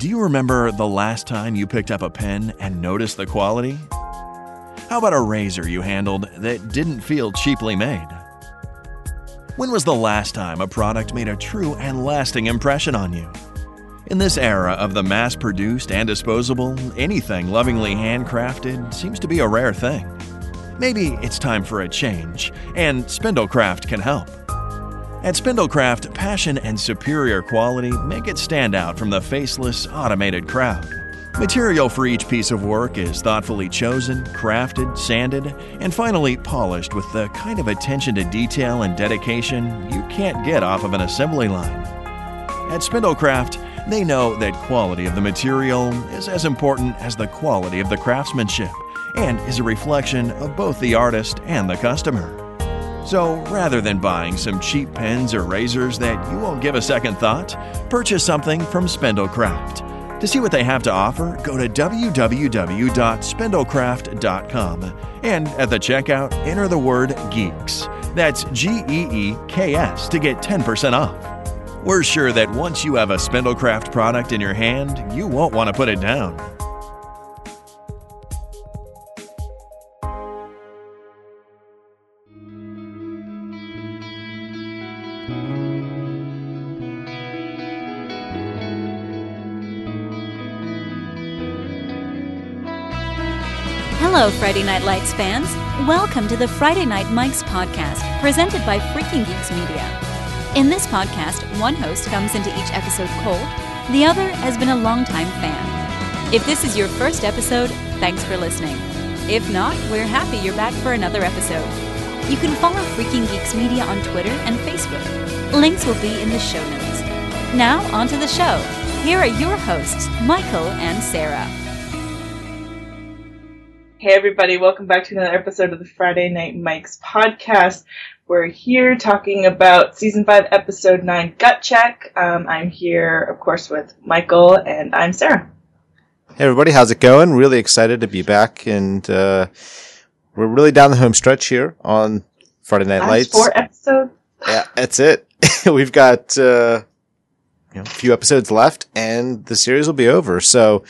Do you remember the last time you picked up a pen and noticed the quality? How about a razor you handled that didn't feel cheaply made? When was the last time a product made a true and lasting impression on you? In this era of the mass produced and disposable, anything lovingly handcrafted seems to be a rare thing. Maybe it's time for a change, and Spindlecraft can help. At Spindlecraft, passion and superior quality make it stand out from the faceless, automated crowd. Material for each piece of work is thoughtfully chosen, crafted, sanded, and finally polished with the kind of attention to detail and dedication you can't get off of an assembly line. At Spindlecraft, they know that quality of the material is as important as the quality of the craftsmanship and is a reflection of both the artist and the customer. So rather than buying some cheap pens or razors that you won't give a second thought, purchase something from Spindlecraft. To see what they have to offer, go to www.spindlecraft.com and at the checkout, enter the word GEEKS. That's G E E K S to get 10% off. We're sure that once you have a Spindlecraft product in your hand, you won't want to put it down. Hello, Friday Night Lights fans. Welcome to the Friday Night Mics podcast, presented by Freaking Geeks Media. In this podcast, one host comes into each episode cold, the other has been a longtime fan. If this is your first episode, thanks for listening. If not, we're happy you're back for another episode. You can follow Freaking Geeks Media on Twitter and Facebook. Links will be in the show notes. Now, on to the show. Here are your hosts, Michael and Sarah. Hey everybody, welcome back to another episode of the Friday Night Mike's podcast. We're here talking about season 5, episode 9, Gut Check. Um, I'm here, of course, with Michael and I'm Sarah. Hey everybody, how's it going? Really excited to be back and uh, we're really down the home stretch here on Friday Night Last Lights. four episodes. Yeah, that's it. We've got uh, you know, a few episodes left and the series will be over. So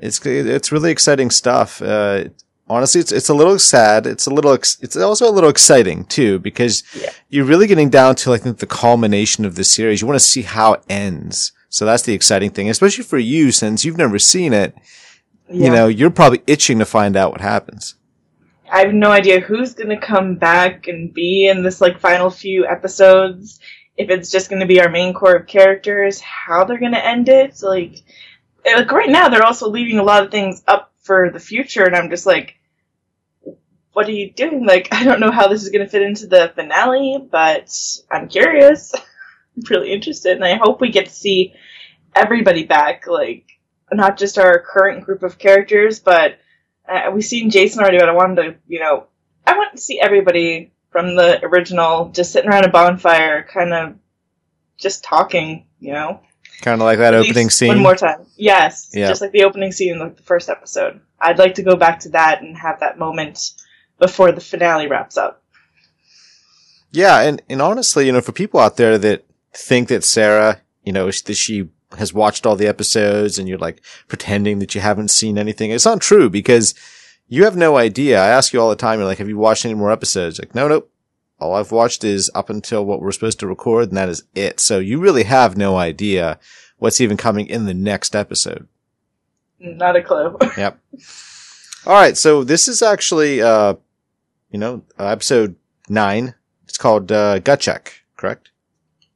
it's it's really exciting stuff. Uh, honestly, it's it's a little sad. It's a little ex- it's also a little exciting too because Yeah. you're really getting down to I think the culmination of the series. You want to see how it ends. So that's the exciting thing, especially for you since you've never seen it. You know, you're probably itching to find out what happens. I have no idea who's gonna come back and be in this like final few episodes. If it's just gonna be our main core of characters, how they're gonna end it. Like, like right now they're also leaving a lot of things up for the future, and I'm just like, what are you doing? Like, I don't know how this is gonna fit into the finale, but I'm curious. I'm really interested, and I hope we get to see everybody back. Like, not just our current group of characters, but uh, we've seen Jason already, but I wanted to, you know, I want to see everybody from the original just sitting around a bonfire, kind of just talking, you know. Kind of like that At opening scene. One more time. Yes. Yeah. Just like the opening scene in like, the first episode. I'd like to go back to that and have that moment before the finale wraps up. Yeah, and, and honestly, you know, for people out there that think that Sarah, you know, that she has watched all the episodes and you're like pretending that you haven't seen anything, it's not true because you have no idea. I ask you all the time, you're like, have you watched any more episodes? Like, no, nope. All I've watched is up until what we're supposed to record and that is it. So you really have no idea what's even coming in the next episode. Not a clue. Yep. All right. So this is actually, uh, you know, episode nine. It's called, uh, Gut Check, correct?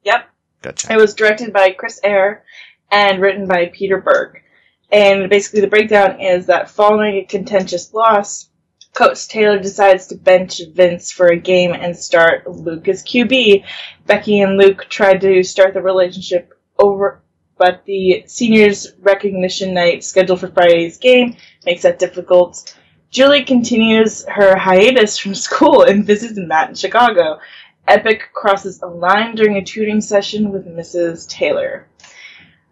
yep. Gut Check. It was directed by Chris Eyre and written by Peter Berg. And basically, the breakdown is that following a contentious loss, Coach Taylor decides to bench Vince for a game and start Luke as QB. Becky and Luke tried to start the relationship over, but the seniors' recognition night scheduled for Friday's game makes that difficult. Julie continues her hiatus from school and visits Matt in Chicago. Epyc crosses a line during a tutoring session with Mrs. Taylor.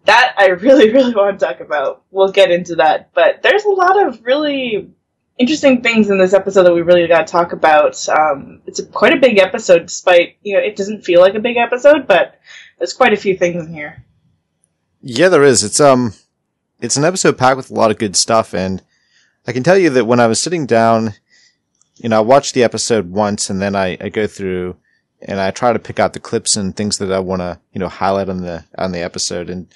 That I really, really want to talk about. We'll get into that. But there's a lot of really interesting things in this episode that we really got to talk about. Um, it's a, quite a big episode, despite, you know, it doesn't feel like a big episode, but there's quite a few things in here. Yeah, there is. It's, um, it's an episode packed with a lot of good stuff. And I can tell you that when I was sitting down, you know, I watched the episode once and then I, I go through and I try to pick out the clips and things that I want to, you know, highlight on the, on the episode. And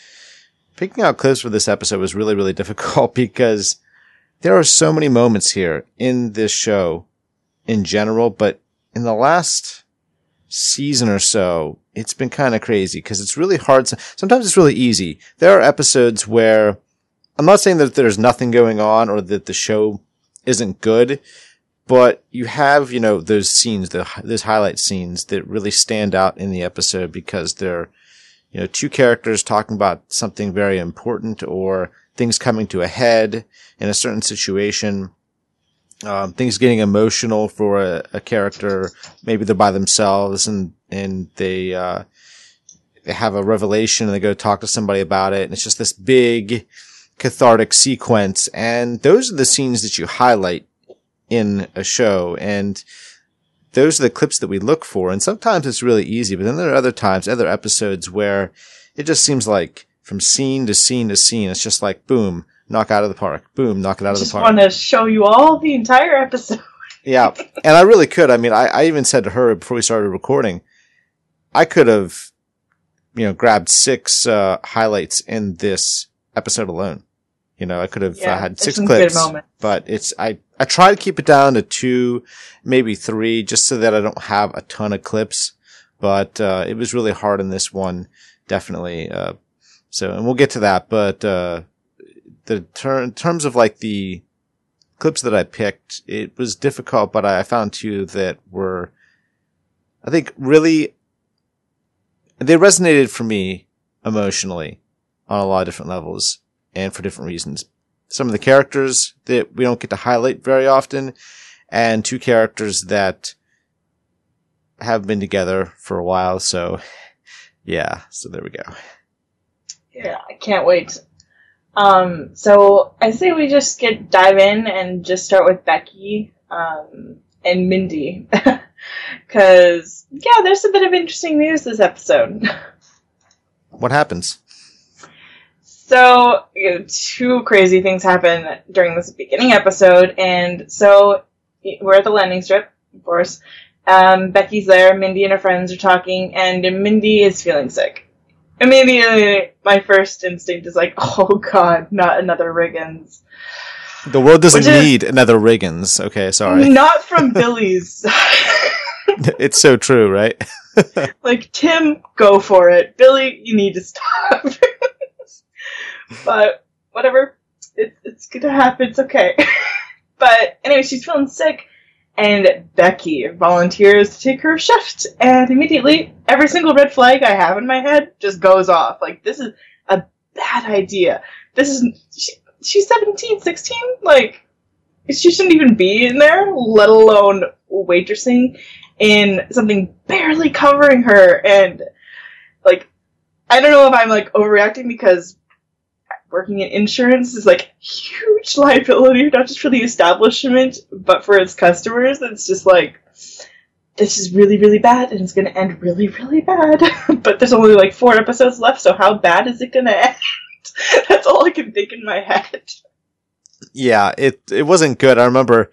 picking out clips for this episode was really, really difficult because there are so many moments here in this show in general, but in the last season or so, it's been kind of crazy because it's really hard. Sometimes it's really easy. There are episodes where I'm not saying that there's nothing going on or that the show isn't good, but you have, you know, those scenes, the, those highlight scenes that really stand out in the episode because they're, you know, two characters talking about something very important or things coming to a head in a certain situation. Um, things getting emotional for a, a, character. Maybe they're by themselves and, and they, uh, they have a revelation and they go talk to somebody about it. And it's just this big cathartic sequence. And those are the scenes that you highlight in a show. And those are the clips that we look for. And sometimes it's really easy, but then there are other times, other episodes where it just seems like from scene to scene to scene, it's just like boom, knock out of the park. Boom, knock it out of the park. I just want to show you all the entire episode. yeah, and I really could. I mean, I, I even said to her before we started recording, I could have, you know, grabbed six uh, highlights in this episode alone. You know, I could have uh, yeah, uh, had six clips, but it's I I try to keep it down to two, maybe three, just so that I don't have a ton of clips. But uh, it was really hard in this one, definitely. Uh, so, and we'll get to that. But uh, the ter- in terms of like the clips that I picked, it was difficult, but I found two that were, I think, really, they resonated for me emotionally on a lot of different levels and for different reasons. Some of the characters that we don't get to highlight very often, and two characters that have been together for a while. So, yeah. So there we go. Yeah, I can't wait um, so I say we just get dive in and just start with Becky um, and Mindy, because yeah, there's a bit of interesting news this episode. What happens? So you know, two crazy things happen during this beginning episode, and so we're at the landing strip, of course. Um, Becky's there. Mindy and her friends are talking, and Mindy is feeling sick immediately my first instinct is like, oh god, not another Riggins. The world doesn't need another Riggins. Okay, sorry. Not from Billy's. it's so true, right? like Tim, go for it. Billy, you need to stop. but whatever, it, it's gonna happen. It's okay. but anyway, she's feeling sick and Becky volunteers to take her shift, and immediately every single red flag I have in my head just goes off. Like, this is a bad idea. This is. She, she's 17, 16? Like, she shouldn't even be in there, let alone waitressing in something barely covering her, and, like, I don't know if I'm, like, overreacting because working in insurance is like huge liability, not just for the establishment, but for its customers. It's just like this is really, really bad, and it's going to end really, really bad. but there's only like four episodes left, so how bad is it going to end? That's all I can think in my head. Yeah, it it wasn't good. I remember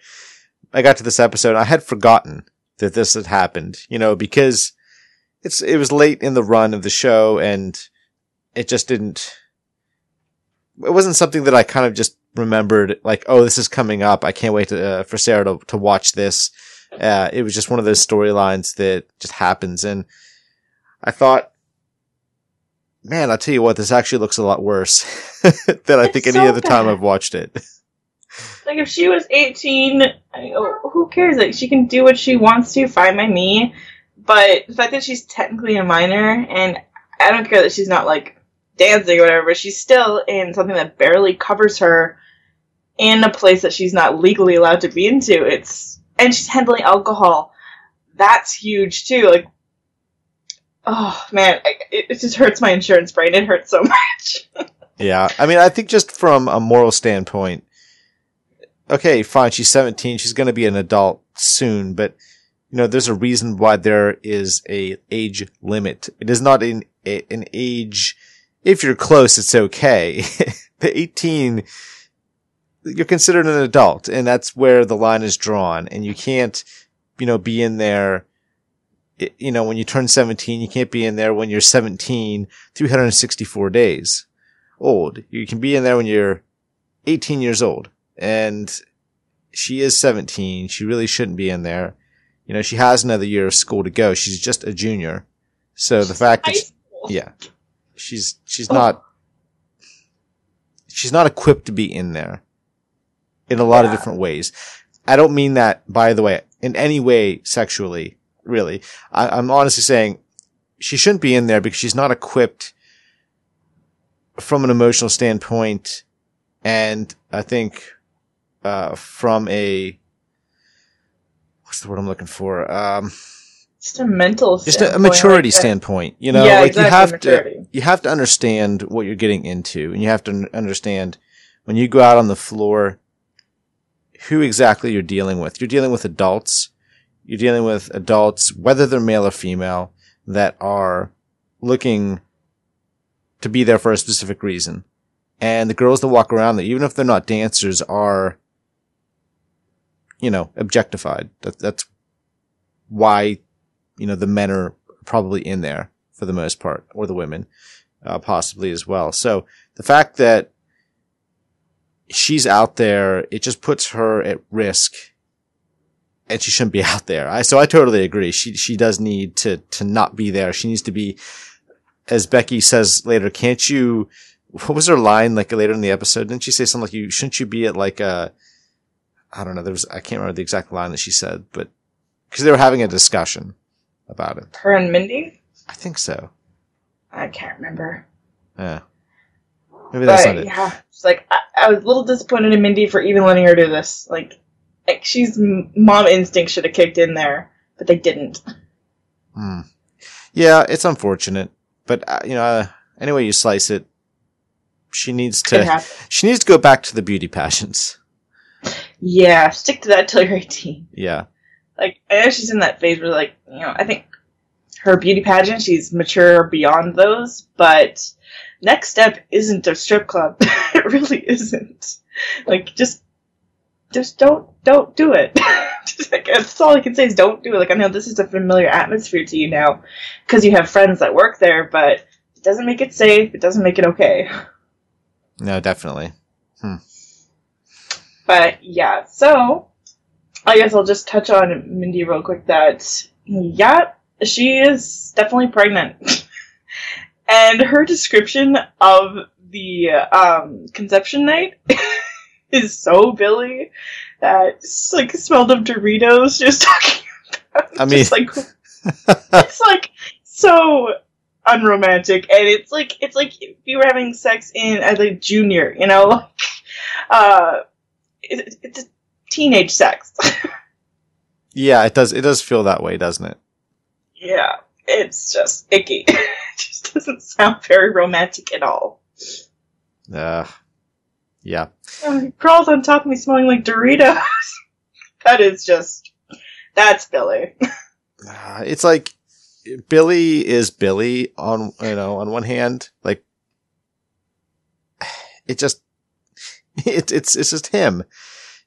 I got to this episode, I had forgotten that this had happened. You know, because it's it was late in the run of the show, and it just didn't it wasn't something that I kind of just remembered like, oh, this is coming up. I can't wait to, uh, for Sarah to, to watch this. Uh, it was just one of those storylines that just happens. And I thought, man, I'll tell you what, this actually looks a lot worse than I think so any other bad. time I've watched it. Like if she was 18, who cares? Like she can do what she wants to, fine by me. But the fact that she's technically a minor, and I don't care that she's not like dancing or whatever, but she's still in something that barely covers her in a place that she's not legally allowed to be into. It's and she's handling alcohol. That's huge too. Like, oh man, it, it just hurts my insurance brain. It hurts so much. yeah, I mean, I think just from a moral standpoint, okay, fine. She's seventeen. She's going to be an adult soon, but you know, there's a reason why there is a age limit. It is not an an age if you're close, it's okay. The 18, you're considered an adult and that's where the line is drawn and you can't, you know, be in there. You know, when you turn 17, you can't be in there when you're 17, 364 days old. You can be in there when you're 18 years old and she is 17. She really shouldn't be in there. You know, she has another year of school to go. She's just a junior. So the fact that, she- yeah, she's, she's Oh. not, she's not equipped to be in there in a lot of different ways. I don't mean that, by the way, in any way sexually, really. I, I'm honestly saying she shouldn't be in there because she's not equipped from an emotional standpoint. And I think, uh, from a, what's the word I'm looking for? Um, Just a mental just a, maturity like that. standpoint, you know, Yeah, like exactly, you have maturity. to, you have to understand what you're getting into and you have to un- understand when you go out on the floor, who exactly you're dealing with. You're dealing with adults. You're dealing with adults, whether they're male or female, that are looking to be there for a specific reason. And the girls that walk around there, even if they're not dancers, are, you know, objectified. That, that's why, you know, the men are probably in there for the most part, or the women, uh, possibly as well. So the fact that she's out there, it just puts her at risk and she shouldn't be out there. I, so I totally agree. She, she does need to, to not be there. She needs to be, as Becky says later, can't you, what was her line like later in the episode? Didn't she say something like you, shouldn't you be at like a, I don't know, there was, I can't remember the exact line that she said, but because they were having a discussion about it. Her and Mindy? I think so. I can't remember. Yeah. Maybe that's but not it. yeah, it's like I, I was a little disappointed in Mindy for even letting her do this. Like, like she's mom instinct should have kicked in there, but they didn't. Hmm. Yeah, it's unfortunate, but uh, you know, uh, any way you slice it, she needs to, she needs to go back to the beauty passions. Yeah, stick to that till you're 18. Yeah. Like, I know she's in that phase where, like, you know, I think her beauty pageant, she's mature beyond those, but next step isn't a strip club. it really isn't. Like, just, just don't, don't do it. Just, like, that's all I can say is don't do it. Like, I know this is a familiar atmosphere to you now, because you have friends that work there, but it doesn't make it safe, it doesn't make it okay. No, definitely. Hmm. But yeah, so I guess I'll just touch on Mindy real quick that yeah, she is definitely pregnant. and her description of the um, conception night is so Billy that it's like smelled of Doritos just talking about I mean- just like it's like so unromantic and it's like it's like if you were having sex in as a junior, you know, like uh it, it's a teenage sex. Yeah, it does, it does feel that way, doesn't it? yeah, it's just icky. it just doesn't sound very romantic at all. Uh, yeah. He crawls on top of me smelling like Doritos. that is just that's Billy. Uh, it's like Billy is Billy on, you know, on one hand, like it just, it, it's, it's just him,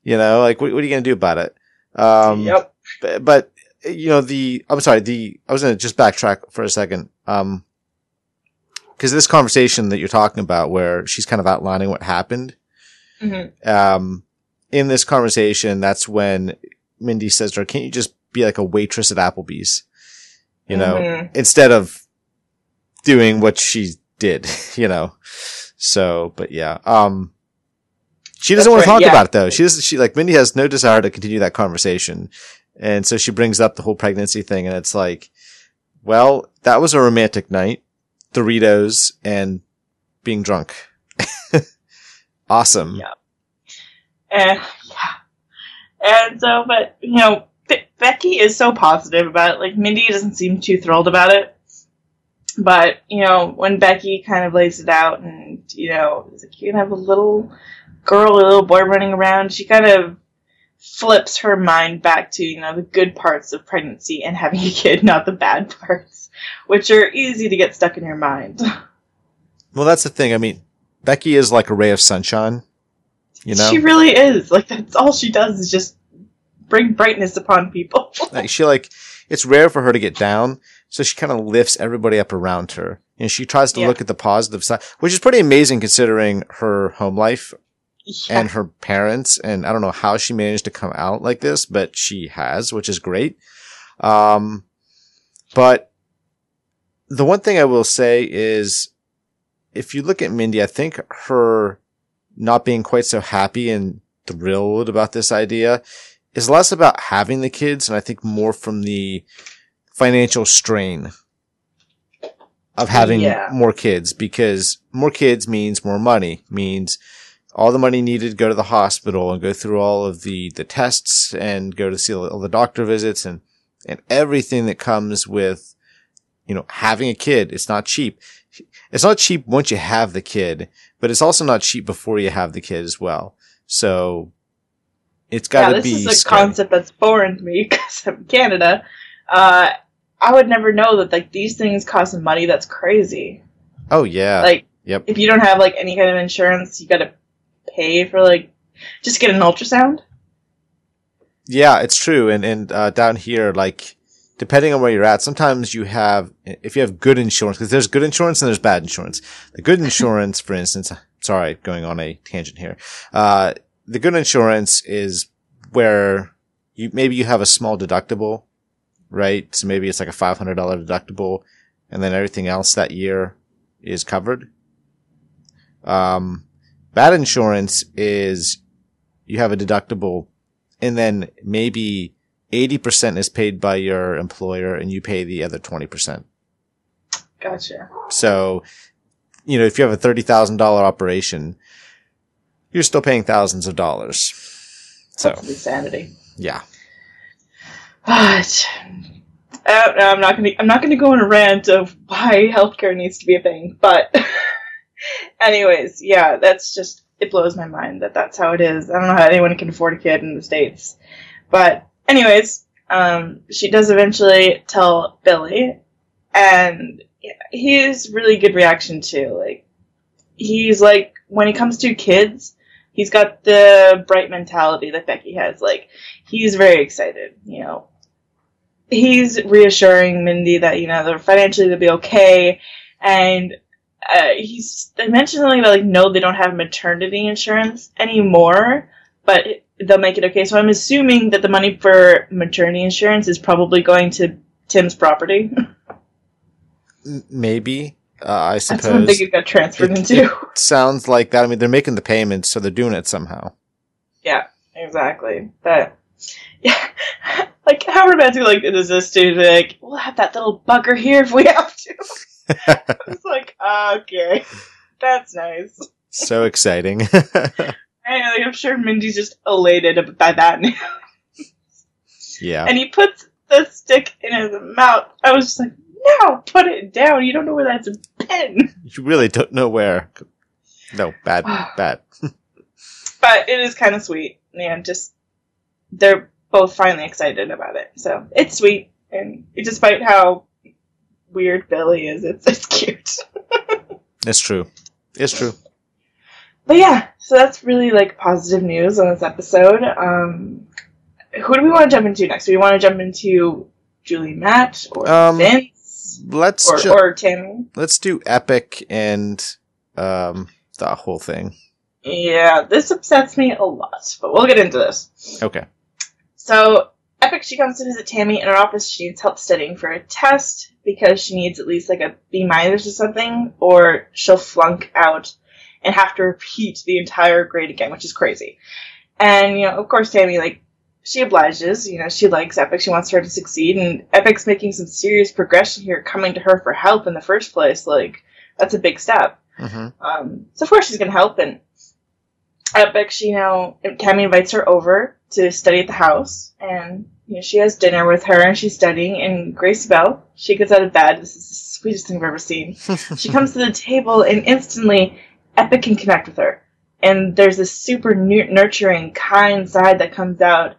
you know, like what, what are you going to do about it? Um, yep. but, but you know the I'm sorry the I was going to just backtrack for a second um because this conversation that you're talking about where she's kind of outlining what happened hmm um in this conversation that's when Mindy says to her can't you just be like a waitress at Applebee's? You know Mhm. instead of doing what she did you know? So but yeah um she doesn't That's want to right, talk yeah. about it though. She doesn't she like Mindy has no desire to continue that conversation. And so she brings up the whole pregnancy thing and it's like well that was a romantic night Doritos and being drunk awesome Yeah. And yeah. And so, but you know, Be- Becky is so positive about it. Like Mindy doesn't seem too thrilled about it. But you know, when Becky kind of lays it out, and you know, like you can have a little girl, a little boy running around, she kind of flips her mind back to you know the good parts of pregnancy and having a kid, not the bad parts, which are easy to get stuck in your mind. Well, that's the thing. I mean, Becky is like a ray of sunshine. You know, She really is. Like that's all she does is just bring brightness upon people. like she like it's rare for her to get down, so she kind of lifts everybody up around her, and she tries to Yeah. look at the positive side, which is pretty amazing considering her home life yeah. and her parents. And I don't know how she managed to come out like this, but she has, which is great. Um, but the one thing I will say is if you look at Mindy, I think her not being quite so happy and thrilled about this idea is less about having the kids and I think more from the financial strain of having Yeah. more kids because more kids means more money, means all the money needed to go to the hospital and go through all of the, the tests and go to see all the doctor visits and, and everything that comes with, you know, having a kid. It's not cheap. It's not cheap once you have the kid, but it's also not cheap before you have the kid as well. So it's gotta this be This is a scary. concept that's foreign to me because I'm Canada. Uh, I would never know that like these things cost money. That's crazy. Oh yeah. like yep. if you don't have like any kind of insurance, you gotta pay for like just get an ultrasound. Yeah, it's true. And, and, uh, down here, like, depending on where you're at, sometimes you have, if you have good insurance, because there's good insurance and there's bad insurance. The good insurance, for instance, sorry, going on a tangent here. Uh, the good insurance is where you, maybe you have a small deductible, right? So maybe it's like a $500 deductible and then everything else that year is covered. Um, bad insurance is you have a deductible and then maybe 80% is paid by your employer and you pay the other 20%. Gotcha. So, you know, if you have a $30,000 operation, you're still paying thousands of dollars. So, That's insanity. yeah. But I'm not gonna. I'm not gonna go on a rant of why healthcare needs to be a thing. But, anyways, yeah, that's just it blows my mind that that's how it is. I don't know how anyone can afford a kid in the states. But, anyways, um, she does eventually tell Billy, and he has really good reaction too. Like, he's like when it comes to kids, he's got the bright mentality that Becky has. Like, he's very excited. You know, he's reassuring Mindy that you know they're financially they'll be okay, and uh, he's they mentioned something about like no, they don't have maternity insurance anymore, but they'll make it okay. So I'm assuming that the money for maternity insurance is probably going to Tim's property. Maybe, uh, I That's what I'm it got transferred It- into. it sounds like that. I mean, they're making the payments, so they're doing it somehow. Yeah, exactly. But yeah, like how romantic like it is this to like we'll have that little bugger here if we have to. it's like okay, that's nice. so exciting. Like, I'm sure Mindy's just elated by that now. yeah. And he puts the stick in his mouth. I was just like, no, put it down. You don't know where that's been. You really don't know where. No, bad, bad. But it is kind of sweet. And just they're both finally excited about it. So it's sweet. And despite how weird Billy is, it's it's cute. It's true. It's true. But yeah, so that's really like positive news on this episode. Um, who do we want to jump into next? Do we want to jump into Julie Matt or Um, Vince Let's or, ju- or Tammy? let's do Epyc and um the whole thing. Yeah, this upsets me a lot, but we'll get into this. Okay. So, Epyc, she comes to visit Tammy in her office. She needs help studying for a test because she needs at least like a B minus or something, or she'll flunk out and have to repeat the entire grade again, which is crazy. And, you know, of course, Tammy, like, she obliges. You know, she likes Epyc. She wants her to succeed. And Epyc's making some serious progression here, coming to her for help in the first place. Like, that's a big step. hmm Um, so of course she's gonna help, and Epyc, she, you know, Tammy invites her over to study at the house, and you know she has dinner with her, and she's studying. And Grace Bell, she gets out of bed. This is the sweetest thing I've ever seen. she comes to the table, and instantly, Epyc can connect with her, and there's this super nu- nurturing, kind side that comes out,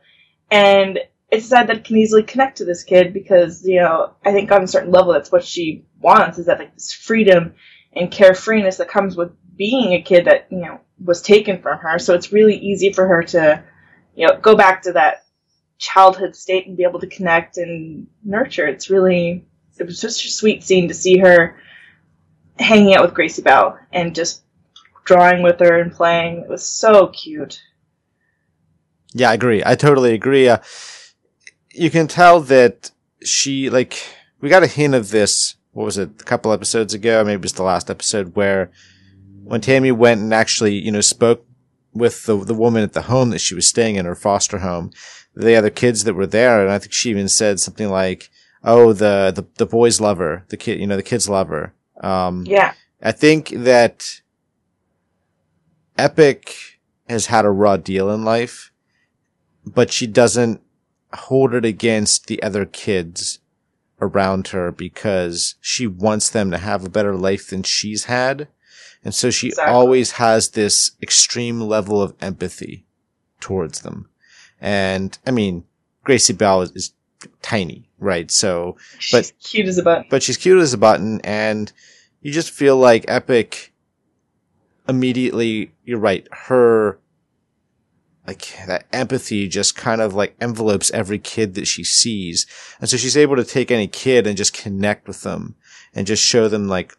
and it's a side that can easily connect to this kid because you know I think on a certain level that's what she wants is that like this freedom and carefreeness that comes with being a kid that you know was taken from her. So it's really easy for her to you know go back to that childhood state and be able to connect and nurture. It's really it was just a sweet scene to see her hanging out with Gracie Belle and just drawing with her and playing. It was so cute. Yeah, I agree. I totally agree. Uh, you can tell that she like we got a hint of this. What was it? A couple episodes ago, maybe it was the last episode where when Tammy went and actually you know spoke with the the woman at the home that she was staying in her foster home, the other kids that were there, and I think she even said something like, "Oh, the the the boys love her, the kid, you know, the kids love her." Um, Yeah. I think that Epyc has had a raw deal in life, but she doesn't hold it against the other kids around her because she wants them to have a better life than she's had. And so she Exactly. always has this extreme level of empathy towards them. And I mean, Gracie Belle is, is tiny, right? So, She's cute as a button. but she's cute as a button and you just feel like Epyc immediately you're right her like that empathy just kind of like envelopes every kid that she sees. And so she's able to take any kid and just connect with them and just show them like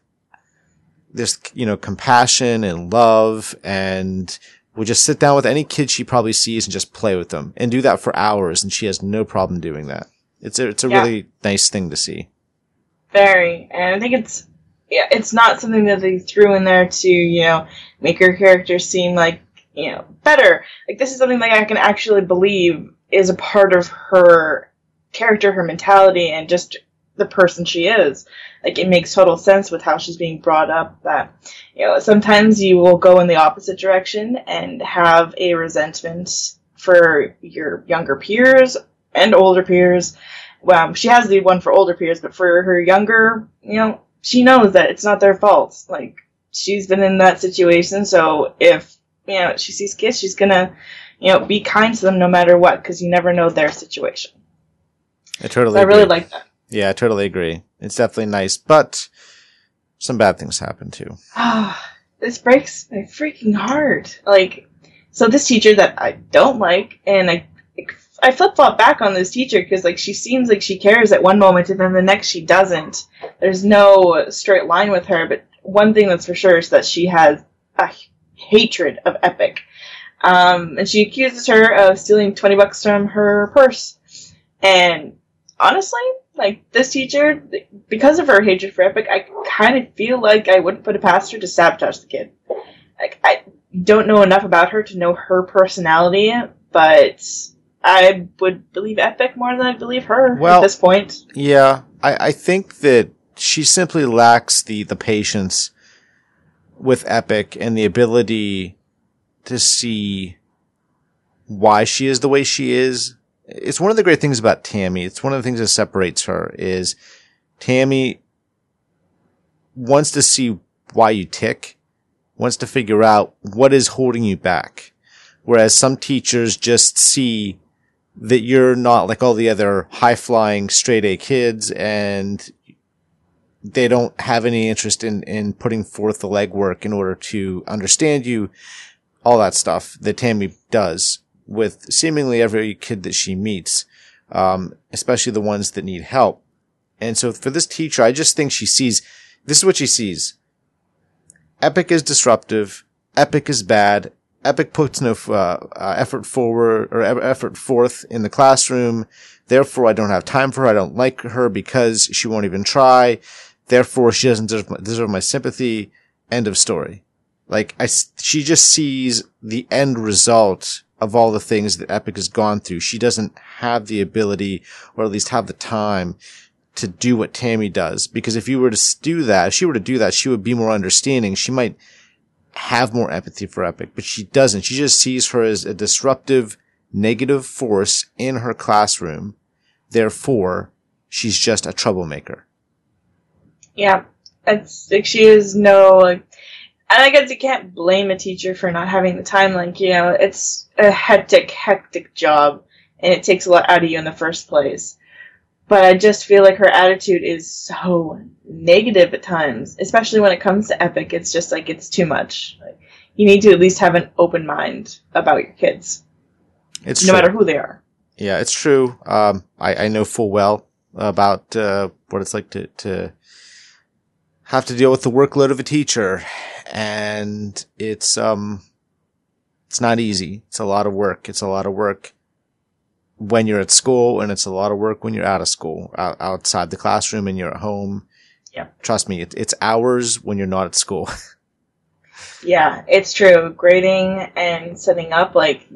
this you know compassion and love and will just sit down with any kid she probably sees and just play with them and do that for hours. And she has no problem doing that. It's a, it's a Yeah. really nice thing to see. Very, and I think it's yeah, it's not something that they threw in there to you know make her character seem like you know better. Like this is something that I can actually believe is a part of her character, her mentality, and just the person she is. Like it makes total sense with how she's being brought up. That you know sometimes you will go in the opposite direction and have a resentment for your younger peers and older peers well, she has the one for older peers, but for her younger, you know, she knows that it's not their fault. Like, she's been in that situation, so if, you know, she sees kids, she's gonna, you know, be kind to them no matter what, because you never know their situation. I totally So I really like that. Yeah, I totally agree. It's definitely nice, but some bad things happen too. Ah, this breaks my freaking heart. Like, so this teacher that I don't like, and I, I flip flop back on this teacher because like she seems like she cares at one moment and then the next she doesn't. There's no straight line with her, but one thing that's for sure is that she has a hatred of Epyc. Um, and she accuses her of stealing 20 bucks from her purse. And honestly, like this teacher, because of her hatred for Epyc, I kind of feel like I wouldn't put it past her to sabotage the kid. Like I don't know enough about her to know her personality, but I would believe Epyc more than I believe her Well- at this point. Yeah, I, I think that she simply lacks the, the patience with Epyc and the ability to see why she is the way she is. It's one of the great things about Tammy. It's one of the things that separates her is Tammy wants to see why you tick, wants to figure out what is holding you back. Whereas some teachers just see that you're not like all the other high flying straight A kids and they don't have any interest in, in putting forth the legwork in order to understand you, all that stuff that Tammy does with seemingly every kid that she meets, um, especially the ones that need help. And so for this teacher, I just think she sees, this is what she sees. Epyc is disruptive. Epyc is bad. Epyc puts no uh, uh, effort forward or effort forth in the classroom. Therefore, I don't have time for her. I don't like her because she won't even try. Therefore, she doesn't deserve my, deserve my sympathy. End of story. Like I, she just sees the end result of all the things that Epyc has gone through. She doesn't have the ability, or at least have the time, to do what Tammy does. Because if you were to do that, if she were to do that, she would be more understanding. She might have more empathy for Epyc, but she doesn't. She just sees her as a disruptive, negative force in her classroom. Therefore, she's just a troublemaker. Yeah, it's like she is no like, and I guess you can't blame a teacher for not having the time. Like you know, it's a hectic, hectic job, and it takes a lot out of you in the first place. But I just feel like her attitude is so negative at times, especially when it comes to Epyc. It's just like it's too much. Like, you need to at least have an open mind about your kids, It's no true. matter who they are. Yeah, it's true. Um, I, I know full well about uh, what it's like to to have to deal with the workload of a teacher, and it's um, it's not easy. It's a lot of work. It's a lot of work when you're at school, and it's a lot of work when you're out of school, out, outside the classroom, and you're at home. Yeah. Trust me, it, it's hours when you're not at school. Yeah, it's true. Grading and setting up, like,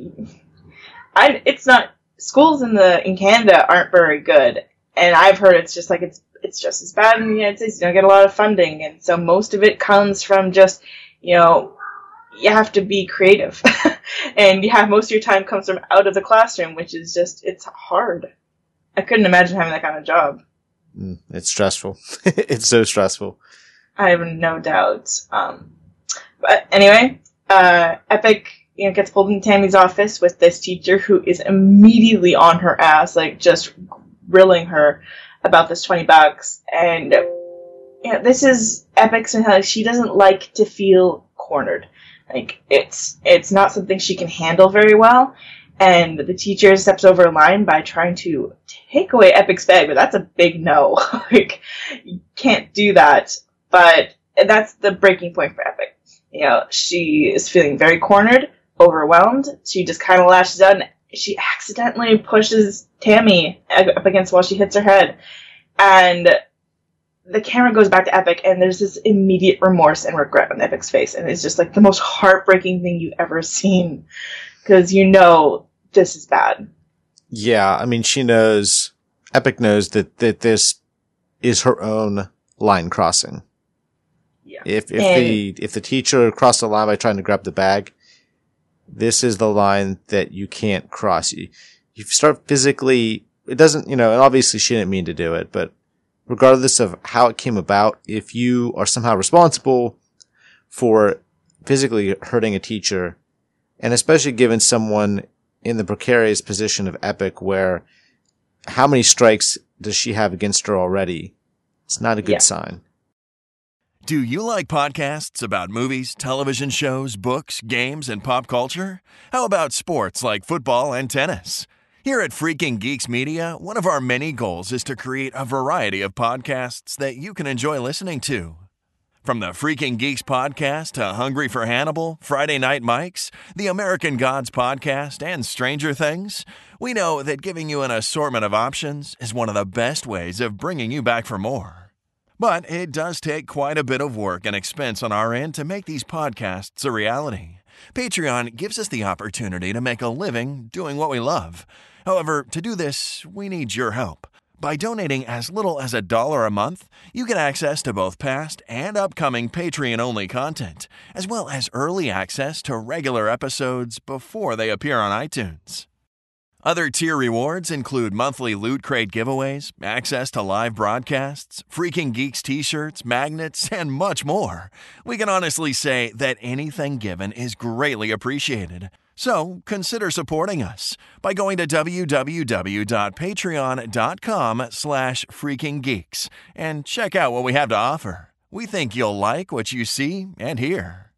I it's not schools in the in Canada aren't very good, and I've heard it's just like it's it's just as bad in the United States. You don't get a lot of funding, and so most of it comes from just you know you have to be creative, and you have most of your time comes from out of the classroom, which is just it's hard. I couldn't imagine having that kind of job. Mm, it's stressful. it's so stressful. I have no doubt. Um, but anyway, uh, Epyc, you know, gets pulled into Tammy's office with this teacher who is immediately on her ass, like just grilling her about this twenty bucks. And you know, this is Epyc's mentality. She doesn't like to feel cornered. Like it's it's not something she can handle very well. And the teacher steps over a line by trying to take away Epyc's bag, but that's a big no. like you can't do that. But that's the breaking point for Epyc. You know, she is feeling very cornered, overwhelmed. She just kind of lashes out and she accidentally pushes Tammy up against wall. She hits her head. And the camera goes back to Epyc, and there's this immediate remorse and regret on Epyc's face. And it's just like the most heartbreaking thing you've ever seen. Because you know this is bad. Yeah, I mean, she knows, Epyc knows that, that this is her own line crossing. Yeah. If, if And- the, if the teacher crossed the line by trying to grab the bag, this is the line that you can't cross. You, you start physically, it doesn't, you know, and obviously she didn't mean to do it, but regardless of how it came about, if you are somehow responsible for physically hurting a teacher, and especially given someone in the precarious position of Epyc where how many strikes does she have against her already? It's not a good Yeah. sign. Do you like podcasts about movies, television shows, books, games, and pop culture? How about sports like football and tennis? Here at Freaking Geeks Media, one of our many goals is to create a variety of podcasts that you can enjoy listening to. From the Freaking Geeks podcast to Hungry for Hannibal, Friday Night Mikes, the American Gods podcast, and Stranger Things, we know that giving you an assortment of options is one of the best ways of bringing you back for more. But it does take quite a bit of work and expense on our end to make these podcasts a reality. Patreon gives us the opportunity to make a living doing what we love. However, to do this, we need your help. By donating as little as a dollar a month, you get access to both past and upcoming Patreon only content, as well as early access to regular episodes before they appear on iTunes. Other tier rewards include monthly Loot Crate giveaways, access to live broadcasts, Freaking Geeks t shirts, magnets, and much more. We can honestly say that anything given is greatly appreciated. So consider supporting us by going to www.patreon.com slash freakinggeeks and check out what we have to offer. We think you'll like what you see and hear.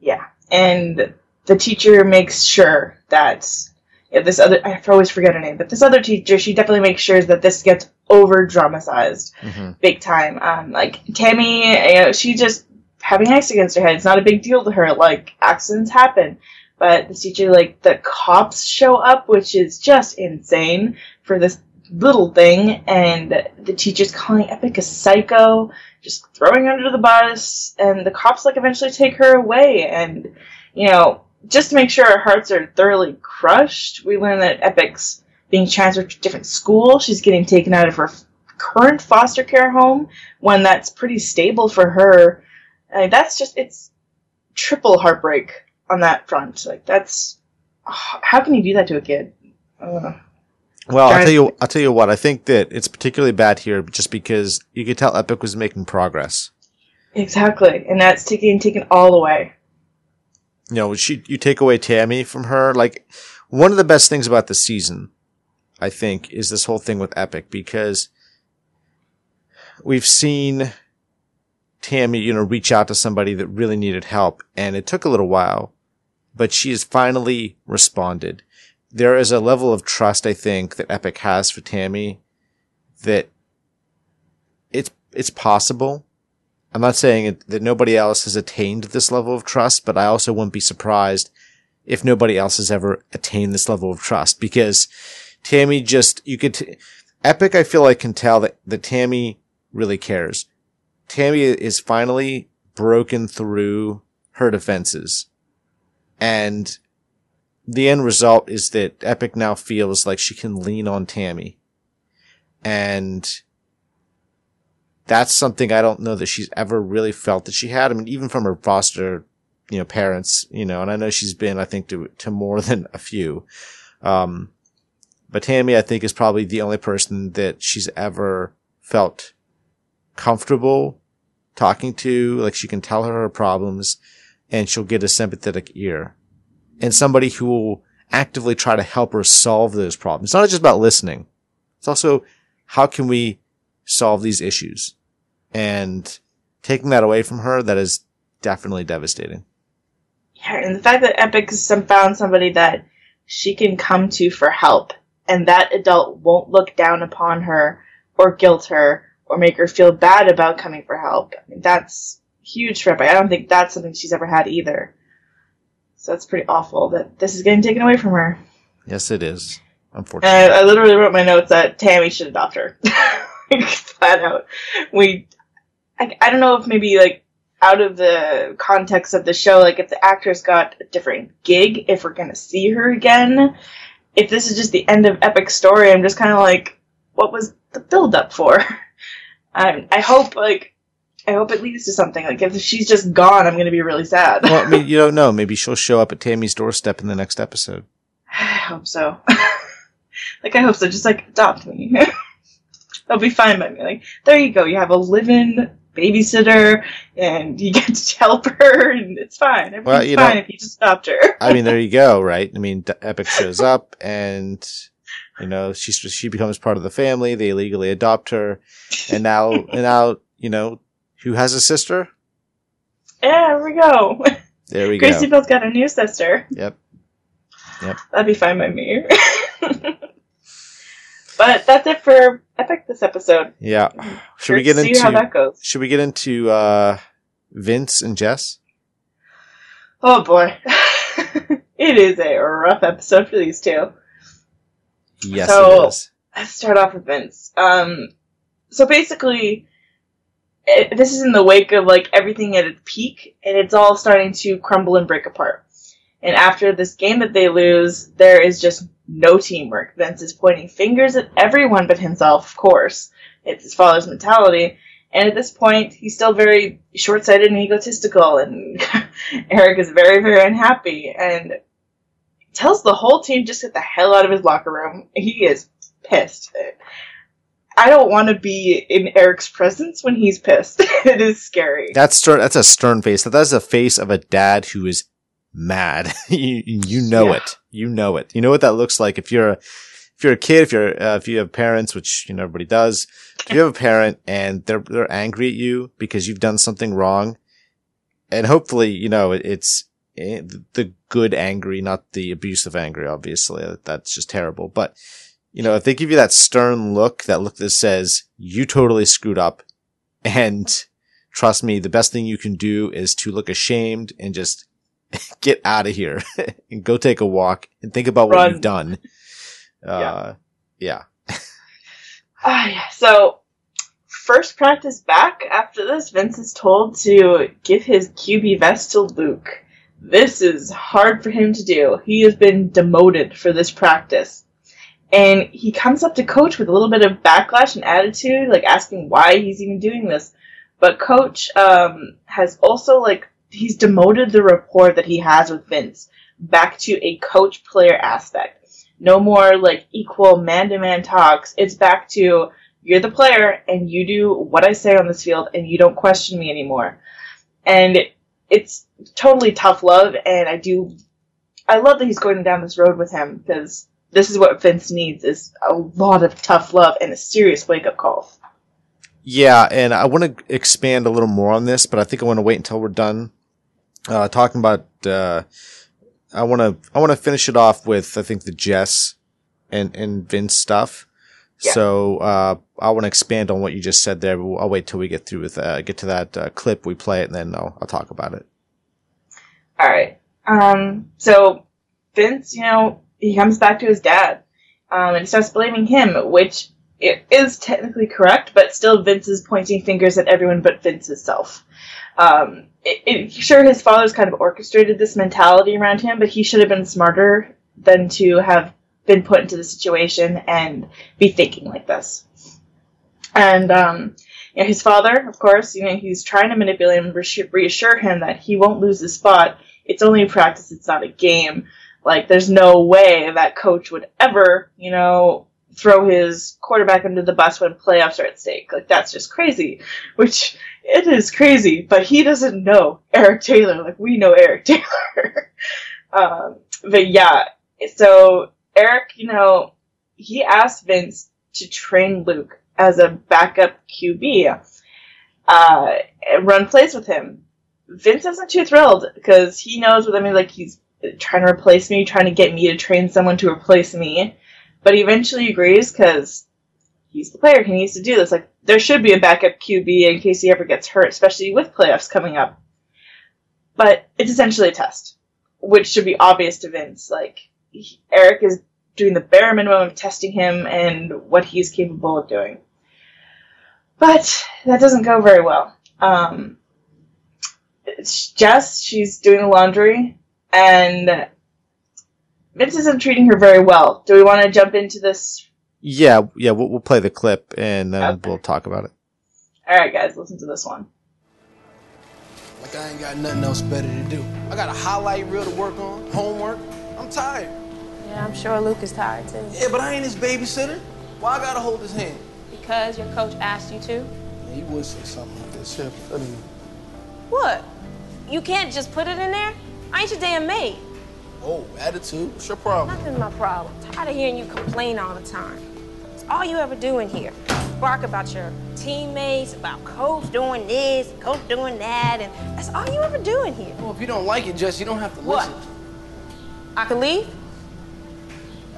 Yeah, and the teacher makes sure that yeah, this other I always forget her name, but this other teacher, she definitely makes sure that this gets over dramatized hmm big time. Um, like Tammy, you know, she just having ice against her head. It's not a big deal to her. Like accidents happen, but the teacher, like the cops show up, which is just insane for this little thing, and the teacher's calling Epyc a psycho, just throwing her under the bus, and the cops like eventually take her away, and you know, just to make sure our hearts are thoroughly crushed, we learn that Epyc's being transferred to a different school. She's getting taken out of her current foster care home, one that's pretty stable for her. That's just it's triple heartbreak on that front. Like that's how can you do that to a kid? Uh, Well, I'll tell you, I'll tell you what, I think that it's particularly bad here just because you could tell Epyc was making progress. exactly, and that's taken taken all the way. You know, she, you take away Tammy from her, like, one of the best things about the season, I think, is this whole thing with Epyc because we've seen Tammy, you know, reach out to somebody that really needed help and it took a little while, but she has finally responded. There is a level of trust, I think, that Epyc has for Tammy that it's, it's possible. I'm not saying that nobody else has attained this level of trust, but I also wouldn't be surprised if nobody else has ever attained this level of trust because Tammy just, you could, t- Epyc, I feel like can tell that, that Tammy really cares. Tammy is finally broken through her defenses. And the end result is that Epyc now feels like she can lean on Tammy. And that's something I don't know that she's ever really felt that she had. I mean, even from her foster, you know, parents, you know, and I know she's been, I think, to, to more than a few. Um, but Tammy, I think, is probably the only person that she's ever felt comfortable talking to. Like she can tell her her problems and she'll get a sympathetic ear and somebody who will actively try to help her solve those problems. It's not just about listening. It's also how can we solve these issues and taking that away from her, that is definitely devastating. Yeah, and the fact that Epyc has found somebody that she can come to for help, and that adult won't look down upon her or guilt her or make her feel bad about coming for help. I mean, that's huge for Epyc. I don't think that's something she's ever had either. So that's pretty awful that this is getting taken away from her. Yes, it is. And Unfortunately. I, I literally wrote my notes that Tammy should adopt her. Flat out. We, I, I don't know if maybe like out of the context of the show, like if the actress got a different gig, if we're gonna see her again, if this is just the end of Epyc's story, I'm just kind of like, what was the build up for? I, I hope like, I hope it leads to something. Like if she's just gone, I'm gonna be really sad. well, I mean, you don't know. Maybe she'll show up at Tammy's doorstep in the next episode. I hope so. like I hope so. Just like adopt me. That'll be fine by me. Like there you go. You have a live-in babysitter, and you get to help her, and it's fine. Everything's Well, you fine know- if you just adopt her. I mean, there you go, right? I mean, Epyc shows up and, you know, she, she becomes part of the family. They legally adopt her. And now, and now, you know, who has a sister? yeah, there we go. There we Gracie go. Belle's got a new sister. Yep. Yep. That'd be fine by me. but that's it for Epyc this episode. Yeah. Should we get to see how into, that goes? should we get into, uh, Vince and Jess? Oh boy, it is a rough episode for these two. Yes, So- it is. Let's start off with Vince. Um, so basically, it, this is in the wake of like everything at its peak, and it's all starting to crumble and break apart. And after this game that they lose, there is just no teamwork. Vince is pointing fingers at everyone but himself, of course. It's his father's mentality. And at this point, he's still very short sighted and egotistical, and Eric is very, very unhappy and tells the whole team just get the hell out of his locker room. He is pissed. I don't want to be in Eric's presence when he's pissed. it is scary. That's stern, that's a stern face. That's a face of a dad who is mad. you, you know Yeah. it. You know it. You know what that looks like if you're a, if you're a kid, if you're, uh, if you have parents, which, you know, everybody does, if you have a parent and they're, they're angry at you because you've done something wrong and hopefully, you know, it, it's the good angry, not the abusive angry, obviously. That's just terrible. But, you know, if they give you that stern look, that look that says you totally screwed up and trust me, the best thing you can do is to look ashamed and just get out of here and go take a walk and think about what you've done. Uh, yeah. Ah, yeah. So, first practice back after this, Vince is told to give his QB vest to Luke. This is hard for him to do. He has been demoted for this practice. And he comes up to coach with a little bit of backlash and attitude, like asking why he's even doing this. But coach um, has also like he's demoted the rapport that he has with Vince back to a coach player aspect. No more like equal man to man talks. It's back to you're the player and you do what I say on this field and you don't question me anymore. And it's totally tough love and I do I love that he's going down this road with him because this is what Vince needs is a lot of tough love and a serious wake up call. Yeah, and I want to expand a little more on this, but I think I want to wait until we're done uh, talking about. Uh, I want to I want to finish it off with I think the Jess and and Vince stuff. Yeah. So uh, I want to expand on what you just said there. But I'll wait till we get through with uh, get to that uh, clip. We play it, and then I'll, I'll talk about it. All right. Um, so Vince, you know, he comes back to his dad, um, and starts blaming him, which it is technically correct, but still Vince is pointing fingers at everyone but Vince himself. Um, it, it, sure, his father's kind of orchestrated this mentality around him, but he should have been smarter than to have been put into the situation and be thinking like this. And um, you know, his father, of course, you know, he's trying to manipulate him, reassure him that he won't lose his spot. It's only a practice; it's not a game. Like, there's no way that coach would ever, you know, throw his quarterback under the bus when playoffs are at stake. Like, that's just crazy. Which, it is crazy, but he doesn't know Eric Taylor like we know Eric Taylor. um, but yeah, so Eric, you know, he asked Vince to train Luke as a backup QB, uh, and run plays with him. Vince isn't too thrilled because he knows what I mean. Like he's trying to replace me, trying to get me to train someone to replace me. But he eventually agrees because he's the player. He needs to do this. Like there should be a backup QB in case he ever gets hurt, especially with playoffs coming up. But it's essentially a test, which should be obvious to Vince. Like Eric is doing the bare minimum of testing him and what he's capable of doing. But that doesn't go very well. Um, Jess, she's doing the laundry, and Vince isn't treating her very well. Do we want to jump into this? Yeah, yeah, we'll, we'll play the clip and then Okay. we'll talk about it. All right, guys, listen to this one. Like I ain't got nothing else better to do. I got a highlight reel to work on, homework. I'm tired. Yeah, I'm sure Luke is tired too. Yeah, but I ain't his babysitter. Why I gotta hold his hand? Because your coach asked you to. Yeah, you would say something like this. Here, let me. What? You can't just put it in there? I ain't your damn maid. Oh, attitude. What's your problem? Nothing's my problem. I'm Tired of hearing you complain all the time. It's all you ever do in here. Bark about your teammates, about coach doing this, coach doing that, and that's all you ever do in here. Well, if you don't like it, Jess, you don't have to What? listen. I can leave?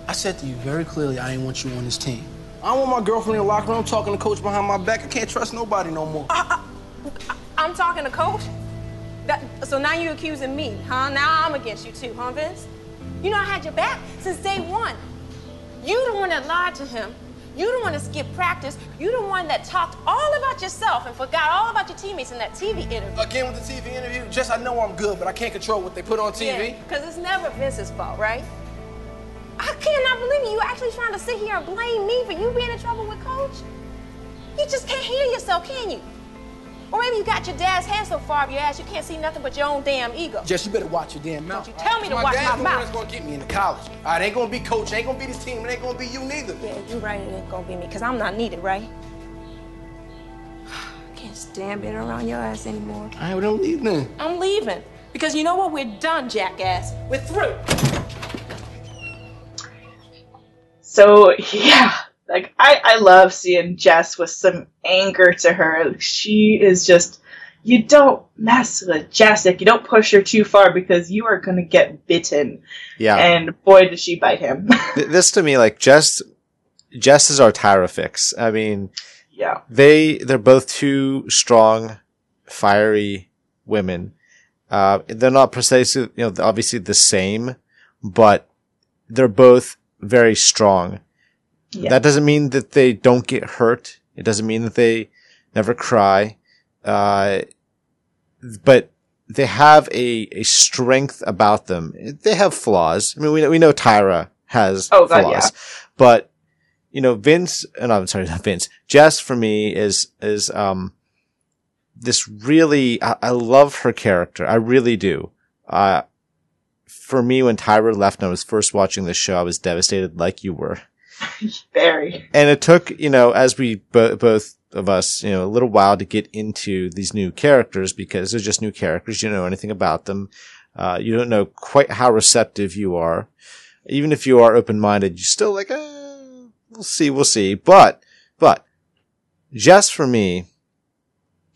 I said to you very clearly, I ain't want you on this team. I don't want my girlfriend in the locker room talking to coach behind my back. I can't trust nobody no more. I'm talking to coach? That, so now you're accusing me, huh? Now I'm against you too, huh, Vince? You know I had your back since day one. You the one that lied to him. You the one that skipped practice. You the one that talked all about yourself and forgot all about your teammates in that TV interview. Again with the TV interview, Jess, I know I'm good, but I can't control what they put on TV. Because it's never Vince's fault, right? I cannot believe you. You actually trying to sit here and blame me for you being in trouble with Coach? You just can't hear yourself, can you? Or maybe you got your dad's head so far up your ass you can't see nothing but your own damn ego. Jess, you better watch your damn mouth. Don't you tell me to my watch dad's my the mouth. one that's gonna get me into college. All right, ain't gonna be coach, ain't gonna be this team, it ain't gonna be you neither. Yeah, you're right. It ain't gonna be me because I'm not needed, right? I can't stand being around your ass anymore. All right, well, don't leave then. I'm leaving because you know what? We're done, jackass. We're through. So yeah, like I, I love seeing Jess with some anger to her. She is just you don't mess with Jess. You don't push her too far because you are gonna get bitten. Yeah. And boy does she bite him. This to me, like, Jess, Jess is our Tyra fix. I mean, yeah. they, they're both two strong, fiery women. Uh, they're not precisely, you know, obviously the same, but they're both very strong. Yeah. That doesn't mean that they don't get hurt. It doesn't mean that they never cry. Uh, but they have a, a strength about them. They have flaws. I mean, we, we know Tyra has Oh, God, flaws, yeah. but you know, Vince, and I'm sorry, not Vince, Jess for me is, is, um, this really, I, I love her character. I really do. Uh, for me, when Tyra left and I was first watching this show, I was devastated like you were. Very. And it took, you know, as we bo- both of us, you know, a little while to get into these new characters because they're just new characters. You don't know anything about them. Uh, you don't know quite how receptive you are. even if you are open minded, you're still like, uh, we'll see, we'll see. But, but Jess for me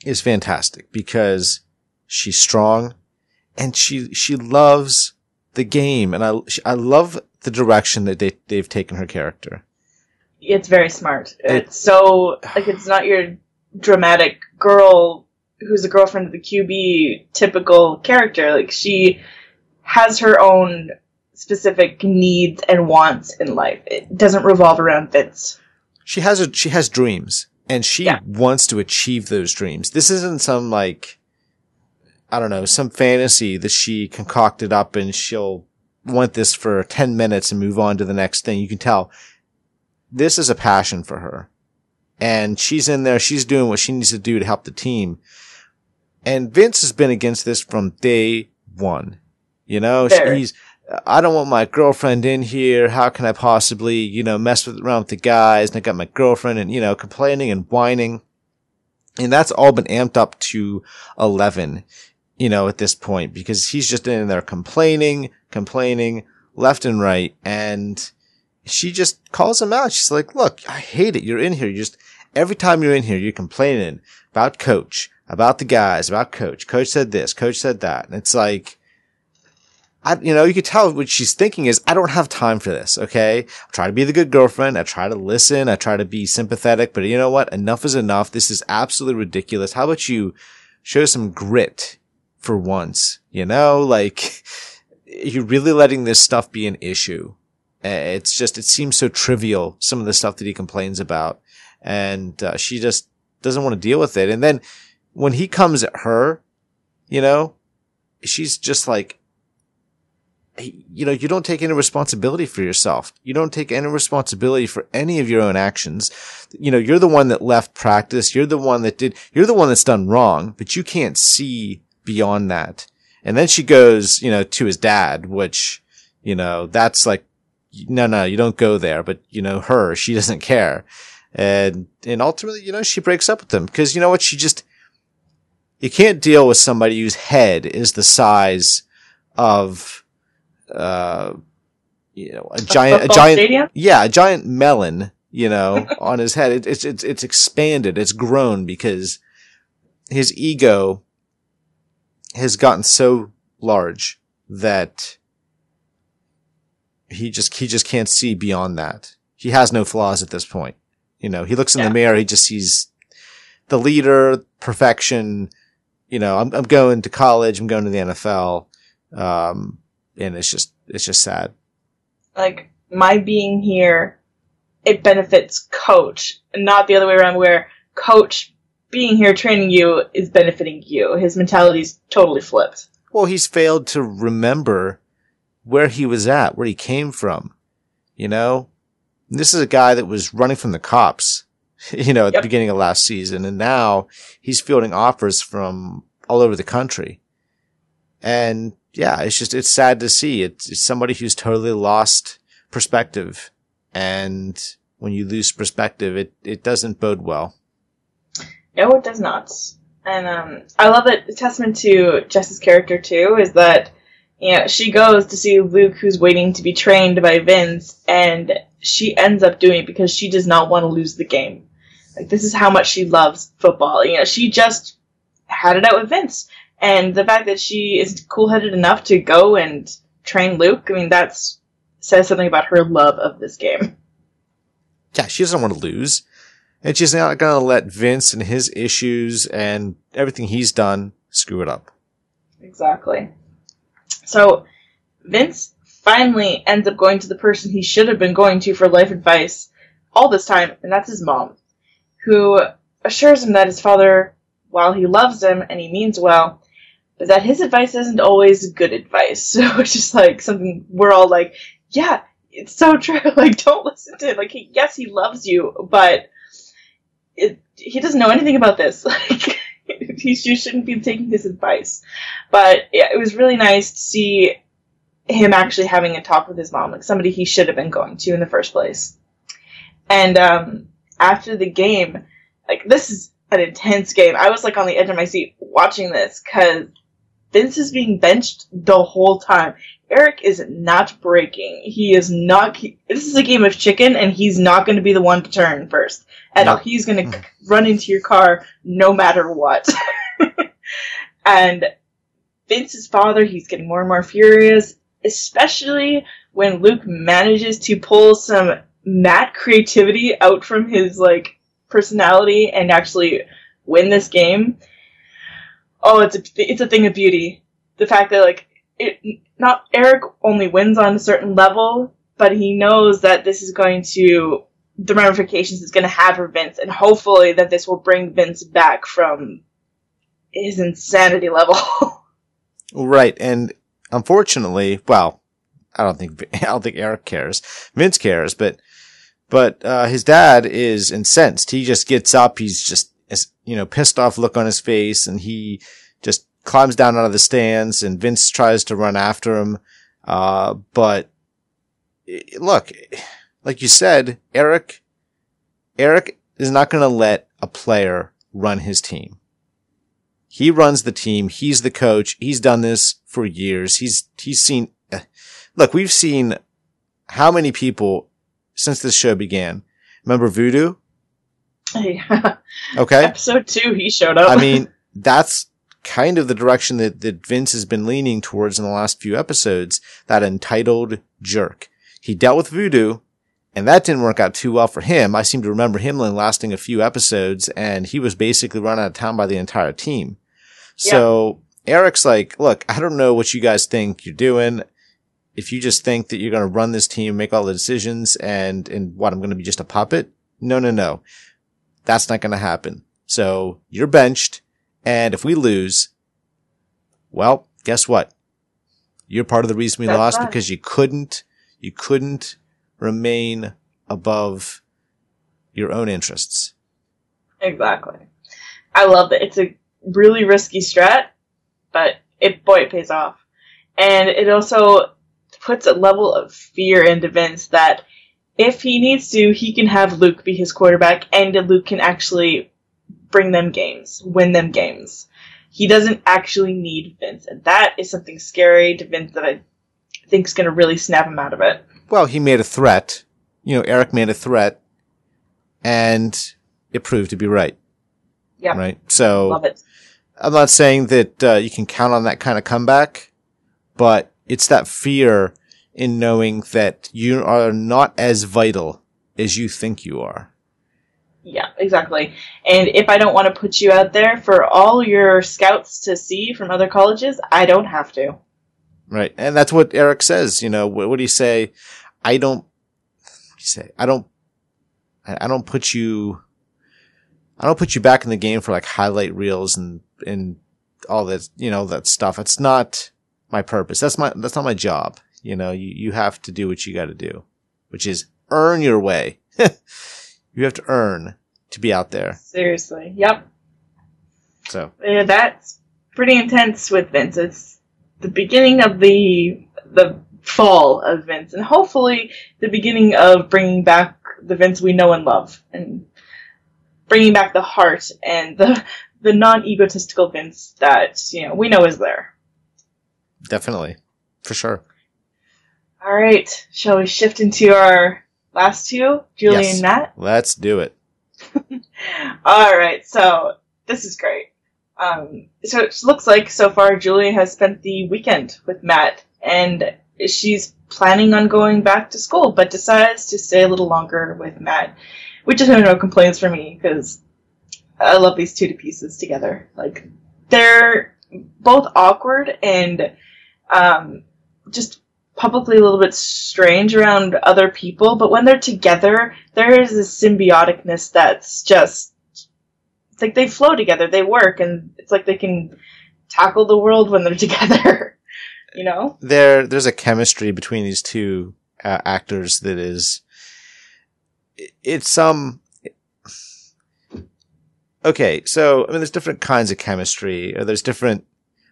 is fantastic because she's strong and she, she loves the game. And I, I love the direction that they, they've taken her character. It's very smart. It's so, like, it's not your dramatic girl who's a girlfriend of the QB typical character. Like, she has her own specific needs and wants in life. It doesn't revolve around Vince. She has a, she has dreams and she Yeah. wants to achieve those dreams. This isn't some like, I don't know, some fantasy that she concocted up and she'll want this for 10 minutes and move on to the next thing. You can tell this is a passion for her and she's in there. She's doing what she needs to do to help the team. And Vince has been against this from day one. You know, he's, I don't want my girlfriend in here. How can I possibly, you know, mess with, around with the guys? And I got my girlfriend and, you know, complaining and whining. And that's all been amped up to 11, you know, at this point, because he's just in there complaining, complaining left and right. And she just calls him out. She's like, look, I hate it. You're in here. You just, every time you're in here, you're complaining about coach, about the guys, about coach. Coach said this, coach said that. And it's like, I, you know, you could tell what she's thinking is, I don't have time for this. Okay. I try to be the good girlfriend. I try to listen. I try to be sympathetic, but you know what? Enough is enough. This is absolutely ridiculous. How about you show some grit for once? You know, like you're really letting this stuff be an issue. It's just, it seems so trivial. Some of the stuff that he complains about and uh, she just doesn't want to deal with it. And then when he comes at her, you know, she's just like, you know, you don't take any responsibility for yourself. You don't take any responsibility for any of your own actions. You know, you're the one that left practice. You're the one that did, you're the one that's done wrong, but you can't see beyond that. And then she goes, you know, to his dad, which, you know, that's like, no, no, you don't go there, but you know, her, she doesn't care. And, and ultimately, you know, she breaks up with him because you know what? She just, you can't deal with somebody whose head is the size of, uh, you know, a giant, a football giant, stadium? yeah, a giant melon, you know, on his head. It, it's, it's, it's expanded. It's grown because his ego has gotten so large that he just, he just can't see beyond that. He has no flaws at this point. You know, he looks in Yeah. the mirror, he just sees the leader, perfection. You know, I'm, I'm going to college, I'm going to the NFL. Um, and it's just, it's just sad. Like, my being here, it benefits coach, and not the other way around where coach being here training you is benefiting you. His mentality's totally flipped. Well, he's failed to remember where he was at, where he came from. You know, this is a guy that was running from the cops, you know, at Yep. the beginning of last season. And now he's fielding offers from all over the country. And yeah, it's just, it's sad to see. It's, it's somebody who's totally lost perspective. And when you lose perspective, it, it doesn't bode well. No, it does not. And um, I love that a testament to Jess's character too is that you know she goes to see Luke, who's waiting to be trained by Vince, and she ends up doing it because she does not want to lose the game. Like this is how much she loves football. You know, she just had it out with Vince, and the fact that she is cool-headed enough to go and train Luke, I mean, that's says something about her love of this game. yeah, she doesn't want to lose. And she's not going to let Vince and his issues and everything he's done screw it up. Exactly. So Vince finally ends up going to the person he should have been going to for life advice all this time, and that's his mom, who assures him that his father, while he loves him and he means well, but that his advice isn't always good advice. So it's just like something we're all like, yeah, it's so true. Like, don't listen to him. Like, he, yes, he loves you, but it, he doesn't know anything about this. Like, he, you shouldn't be taking his advice. But yeah, it was really nice to see him actually having a talk with his mom, like somebody he should have been going to in the first place. And um, after the game, like this is an intense game. I was like on the edge of my seat watching this because Vince is being benched the whole time. Eric is not breaking. He is not. This is a game of chicken, and he's not going to be the one to turn first at all. He's going to mm. run into your car no matter what. and Vince's father, he's getting more and more furious, especially when Luke manages to pull some Matt creativity out from his like personality and actually win this game. Oh, it's a it's a thing of beauty. The fact that like it not Eric only wins on a certain level, but he knows that this is going to the ramifications it's going to have for Vince, and hopefully that this will bring Vince back from his insanity level. Right, and unfortunately, well, I don't think I don't think Eric cares. Vince cares, but but uh, his dad is incensed. He just gets up. He's just you know pissed off look on his face, and he just climbs down out of the stands. And Vince tries to run after him, uh, but eh, look, like you said, Eric Eric is not going to let a player run his team. He runs the team. He's the coach. He's done this for years. He's, he's seen, uh, look, we've seen how many people since this show began. Remember Voodoo? Yeah. Okay. Episode two, he showed up. I mean, that's kind of the direction that, that Vince has been leaning towards in the last few episodes. That entitled jerk. He dealt with Voodoo and that didn't work out too well for him. I seem to remember him lasting a few episodes and he was basically run out of town by the entire team. So Eric's like, look, I don't know what you guys think you're doing. If you just think that you're going to run this team, make all the decisions and, and what, I'm going to be just a puppet? No, no, no. That's not going to happen. So you're benched. And if we lose, well, guess what? You're part of the reason we That's lost right. because you couldn't, you couldn't remain above your own interests. exactly. I love it. It's a really risky strat, but it boy it pays off, and it also puts a level of fear into Vince that if he needs to, he can have Luke be his quarterback, and Luke can actually bring them games, win them games. He doesn't actually need Vince, and that is something scary to Vince that I think is going to really snap him out of it. Well, he made a threat. You know, Eric made a threat and it proved to be right. Yeah, Right. So love it. I'm not saying that uh, you can count on that kind of comeback, but it's that fear in knowing that you are not as vital as you think you are. Yeah, exactly. And if I don't want to put you out there for all your scouts to see from other colleges, I don't have to. Right. And that's what Eric says. You know, what, what do you say? I don't, what do you say? I don't, I, I don't put you, I don't put you back in the game for like highlight reels and, and all that, you know, that stuff. It's not my purpose. That's my, that's not my job. You know, you, you have to do what you got to do, which is earn your way. you have to earn to be out there. Seriously. Yep. So Yeah, that's pretty intense with Vince. It's the beginning of the the fall of Vince, and hopefully the beginning of bringing back the Vince we know and love, and bringing back the heart and the the non egotistical Vince that you know we know is there. definitely for sure. All right, shall we shift into our last two, Julie Yes. and Matt? Let's do it. All right, so this is great. Um, so it looks like so far Julie has spent the weekend with Matt, and she's planning on going back to school, but decides to stay a little longer with Matt, which is no complaints for me because I love these two to pieces together. Like they're both awkward and um, just publicly a little bit strange around other people, but when they're together, there is this symbioticness that's just like they flow together, they work, and it's like they can tackle the world when they're together. You know? there there's a chemistry between these two uh, actors that is it- it's um okay so i mean there's different kinds of chemistry or there's different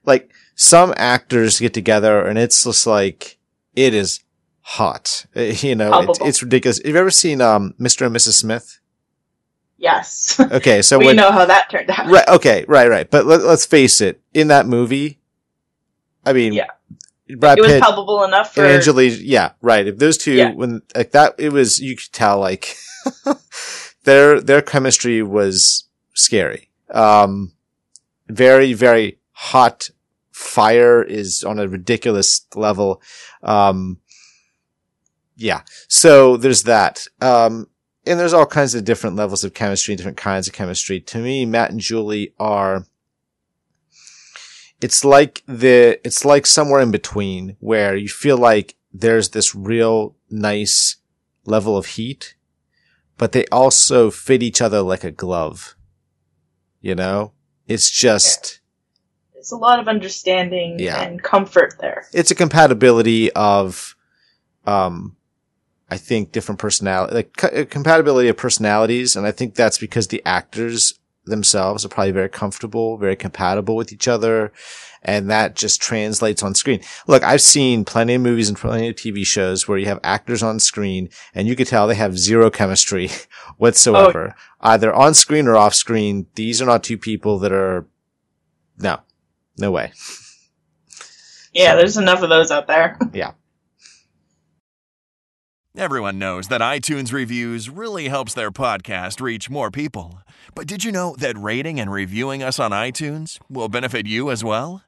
like some actors get together and it's just like it is hot you know it's, Palpable. it's ridiculous have you ever seen um mr and mrs smith Yes. okay so we when know how that turned out. Right. Okay. Right. Right. But let, let's face it. In that movie, I mean, Yeah. Brad it was palpable enough for Angelina, yeah, right. If those two, Yeah. when like that, it was you could tell like their their chemistry was scary. Um, very very hot. Fire is on a ridiculous level. Um, yeah. So there's that. Um, and there's all kinds of different levels of chemistry, different kinds of chemistry. To me, Matt and Julie are it's like the it's like somewhere in between where you feel like there's this real nice level of heat but they also fit each other like a glove you know it's just there's a lot of understanding Yeah. and comfort there. it's a compatibility of um i think different personality like co- compatibility of personalities and i think that's because the actors themselves are probably very comfortable very compatible with each other and that just translates on screen. Look i've seen plenty of movies and plenty of tv shows where you have actors on screen and you could tell they have zero chemistry whatsoever oh. either on screen or off screen. These are not two people that are no no way. Yeah, there's enough of those out there. yeah Everyone knows that iTunes reviews really helps their podcast reach more people. But did you know that rating and reviewing us on iTunes will benefit you as well?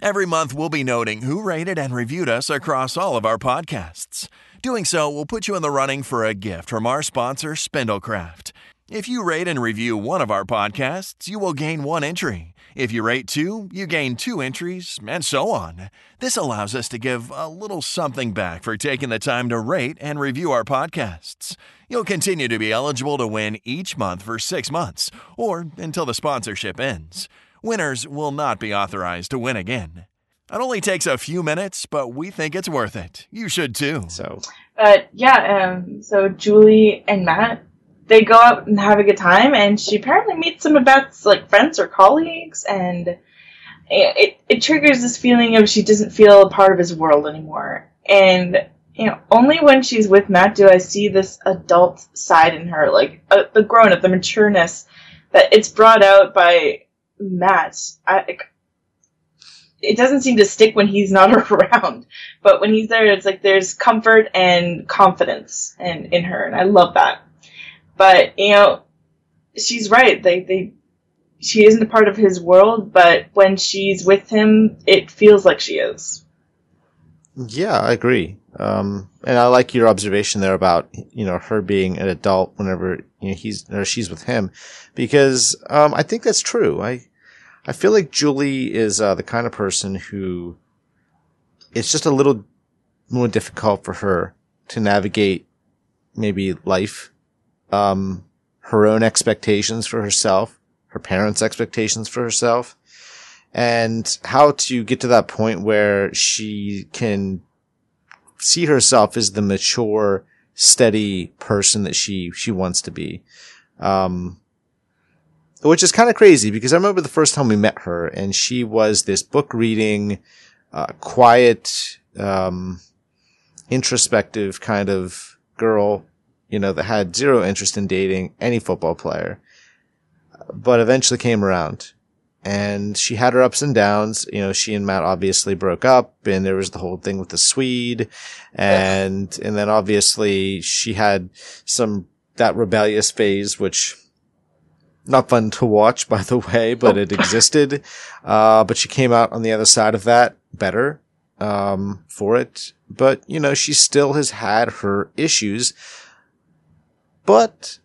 Every month, we'll be noting who rated and reviewed us across all of our podcasts. Doing so will put you in the running for a gift from our sponsor, Spindlecraft. If you rate and review one of our podcasts, you will gain one entry. If you rate two, you gain two entries, and so on. This allows us to give a little something back for taking the time to rate and review our podcasts. You'll continue to be eligible to win each month for six months, or until the sponsorship ends. Winners will not be authorized to win again. It only takes a few minutes, but we think it's worth it. You should too. so But yeah, um, so Julie and Matt, they go out and have a good time, and she apparently meets some of Beth's like friends or colleagues, and it, it it triggers this feeling of she doesn't feel a part of his world anymore. And you know, only when she's with Matt do I see this adult side in her, like uh, the grown up, the matureness that it's brought out by Matt. I, it doesn't seem to stick when he's not around but when he's there it's like there's comfort and confidence and in her and i love that but you know she's right they they she isn't a part of his world but when she's with him it feels like she is Yeah, I agree. Um, and I like your observation there about, you know, her being an adult whenever, you know, he's, or she's with him. Because, um, I think that's true. I, I feel like Julie is, uh, the kind of person who, it's just a little more difficult for her to navigate maybe life, um, her own expectations for herself, her parents' expectations for herself and how to get to that point where she can see herself as the mature, steady person that she, she wants to be. Um, which is kind of crazy because I remember the first time we met her and she was this book reading, uh, quiet, um, introspective kind of girl, you know, that had zero interest in dating any football player, but eventually came around and she had her ups and downs. You know, she and Matt obviously broke up and there was the whole thing with the Swede and, and then obviously she had some, that rebellious phase, which not fun to watch, by the way, but it existed. Uh, but she came out on the other side of that better, um, for it. But, you know, she still has had her issues, but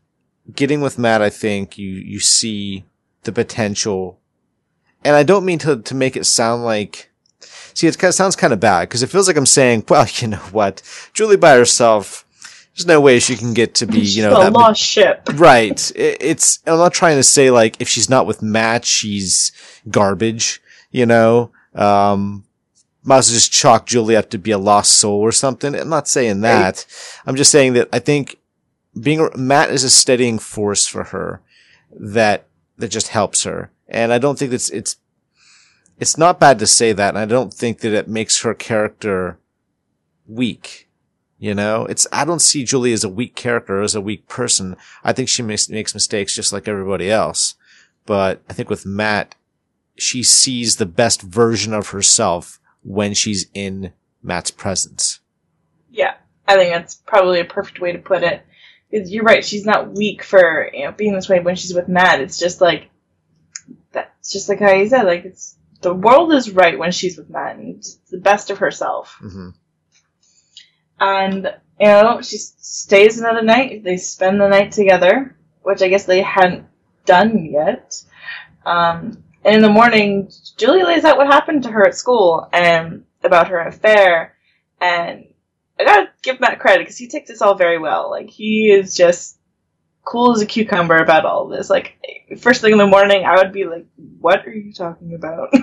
getting with Matt, I think you, you see the potential and I don't mean to, to make it sound like, see, it kind of sounds kind of bad because it feels like I'm saying, well, you know what, Julie by herself, there's no way she can get to be, you know, a that lost ship right. It, it's, I'm not trying to say like if she's not with Matt, she's garbage, you know, um, might as well just chalk Julie up to be a lost soul or something. I'm not saying that. I'm just saying that I think being, Matt is a steadying force for her that, that just helps her. And I don't think it's, it's, it's not bad to say that. And I don't think that it makes her character weak. You know, it's, I don't see Julie as a weak character, or as a weak person. I think she makes, makes mistakes just like everybody else. But I think with Matt, she sees the best version of herself when she's in Matt's presence. Yeah, I think that's probably a perfect way to put it. Because you're right, she's not weak for you know being this way when she's with Matt. It's just like that's just like how you said. Like it's the world is right when she's with Matt, and it's the best of herself. hmm And you know she stays another night. They spend the night together, which I guess they hadn't done yet. Um, and in the morning, Julie lays out what happened to her at school and about her affair. And I gotta give Matt credit because he takes this all very well. Like he is just cool as a cucumber about all this. Like first thing in the morning, I would be like, "What are you talking about?"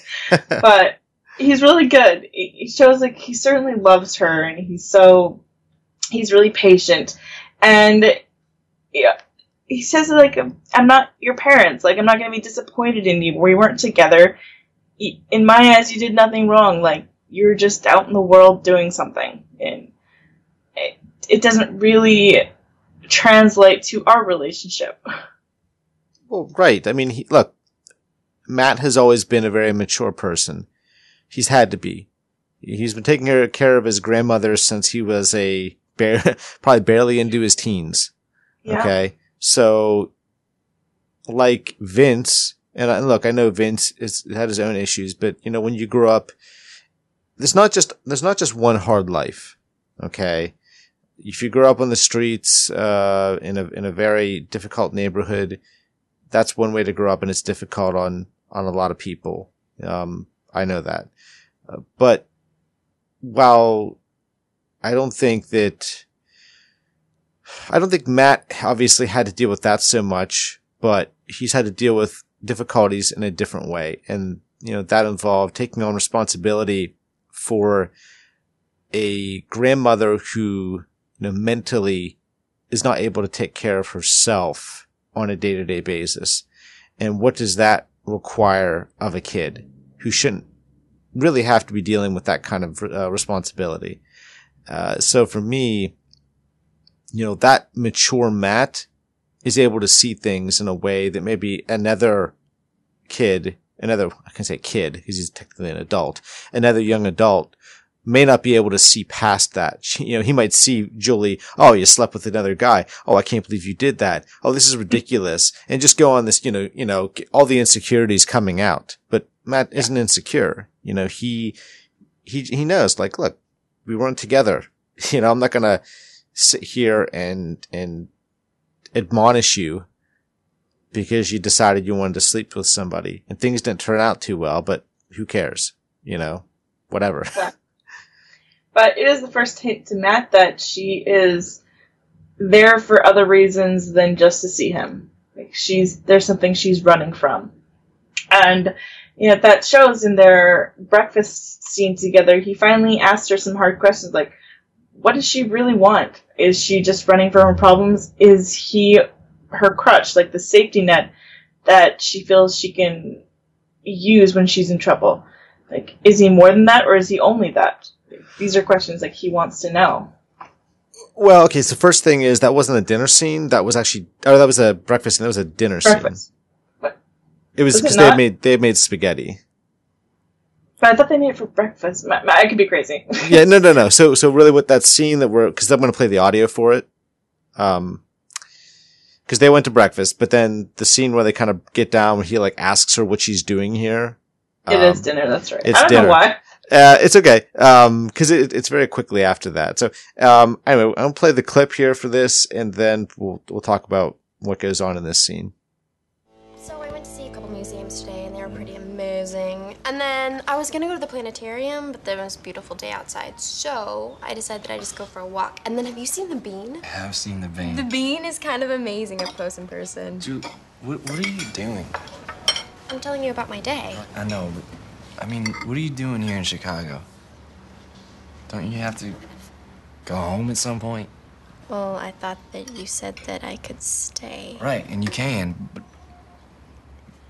but he's really good. He shows like he certainly loves her, and he's so he's really patient. And yeah, he says like, "I'm not your parents. Like I'm not gonna be disappointed in you. We weren't together. In my eyes, you did nothing wrong. Like you're just out in the world doing something, and it, it doesn't really translate to our relationship." Well, right. I mean, he, look, Matt has always been a very mature person. He's had to be. He's been taking care- of his grandmother since he was a bare, probably barely into his teens. Yeah. Okay. So, like Vince, and I, look, I know Vince is, had his own issues, but you know, when you grow up, there's not just, there's not just one hard life. Okay. If you grow up on the streets, uh, in a, in a very difficult neighborhood, that's one way to grow up and it's difficult on, on a lot of people. Um, I know that. Uh, but while I don't think that, I don't think Matt obviously had to deal with that so much, but he's had to deal with difficulties in a different way. And, you know, that involved taking on responsibility for a grandmother who, you know, mentally is not able to take care of herself on a day to day basis. And what does that require of a kid who shouldn't really have to be dealing with that kind of uh, responsibility? Uh, so for me, you know, that mature Matt is able to see things in a way that maybe another kid, another, I can say kid because he's technically an adult, another young adult may not be able to see past that. You know, he might see Julie, oh, you slept with another guy. Oh, I can't believe you did that. Oh, this is ridiculous. And just go on this, you know, you know, all the insecurities coming out. But Matt isn't insecure. You know, he, he, he knows like, look, we weren't together. You know, I'm not going to sit here and, and admonish you because you decided you wanted to sleep with somebody and things didn't turn out too well, but who cares? You know, whatever. But it is the first hint to Matt that she is there for other reasons than just to see him. Like she's there's something she's running from, and you know that shows in their breakfast scene together. He finally asked her some hard questions like, "What does she really want? Is she just running from her problems? Is he her crutch, like the safety net that she feels she can use when she's in trouble? Like, is he more than that, or is he only that?" These are questions like he wants to know. Well, okay. So first thing is that wasn't a dinner scene. That was actually, oh, that was a breakfast scene. That was a dinner Breakfast. scene. What? It was Was because they not? made, they made spaghetti. But I thought they made it for breakfast. Ma- ma- I could be crazy. yeah, no, no, no. So, so really what that scene that we're, cause I'm going to play the audio for it. Um, cause they went to breakfast, but then the scene where they kind of get down when he like asks her what she's doing here. It is um, dinner. That's right. it's I don't dinner. know why. Uh, it's okay. Um, cause it, it's very quickly after that. So, um, anyway, I'll play the clip here for this and then we'll, we'll talk about what goes on in this scene. So I went And then I was gonna go to the planetarium, but was a beautiful day outside, so I decided that I'd just go for a walk. And then, have you seen the bean? I have seen the bean. The bean is kind of amazing up close in person. Dude, what, what are you doing? I'm telling you about my day. I know, but I mean, what are you doing here in Chicago? Don't you have to go home at some point? Well, I thought that you said that I could stay. Right, and you can, but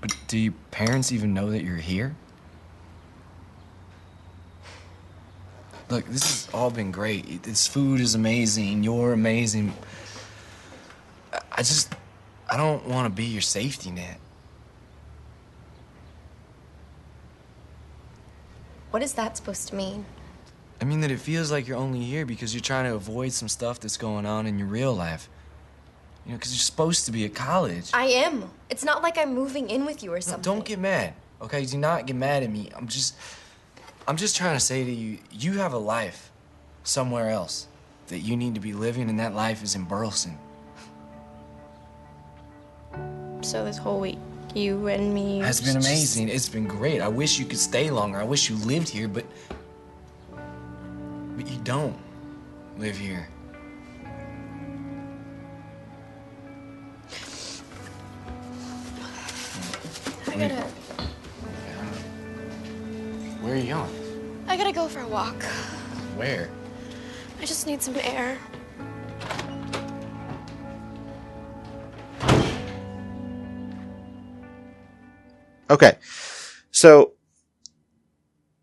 but do your parents even know that you're here? Look, this has all been great. This food is amazing. You're amazing. I- just, I don't want to be your safety net. What is that supposed to mean? I mean that it feels like you're only here because you're trying to avoid some stuff that's going on in your real life. You know, because you're supposed to be at college. I am. It's not like I'm moving in with you or No, something. don't get mad, okay? Do not get mad at me. I'm just, I'm just trying to say to you, you have a life somewhere else that you need to be living, and that life is in Burleson. So this whole week, you and me. It's been just- amazing. It's been great. I wish you could stay longer. I wish you lived here, but, but you don't live here. I gotta, Where are you going? I gotta go for a walk. Where? I just need some air. Okay. So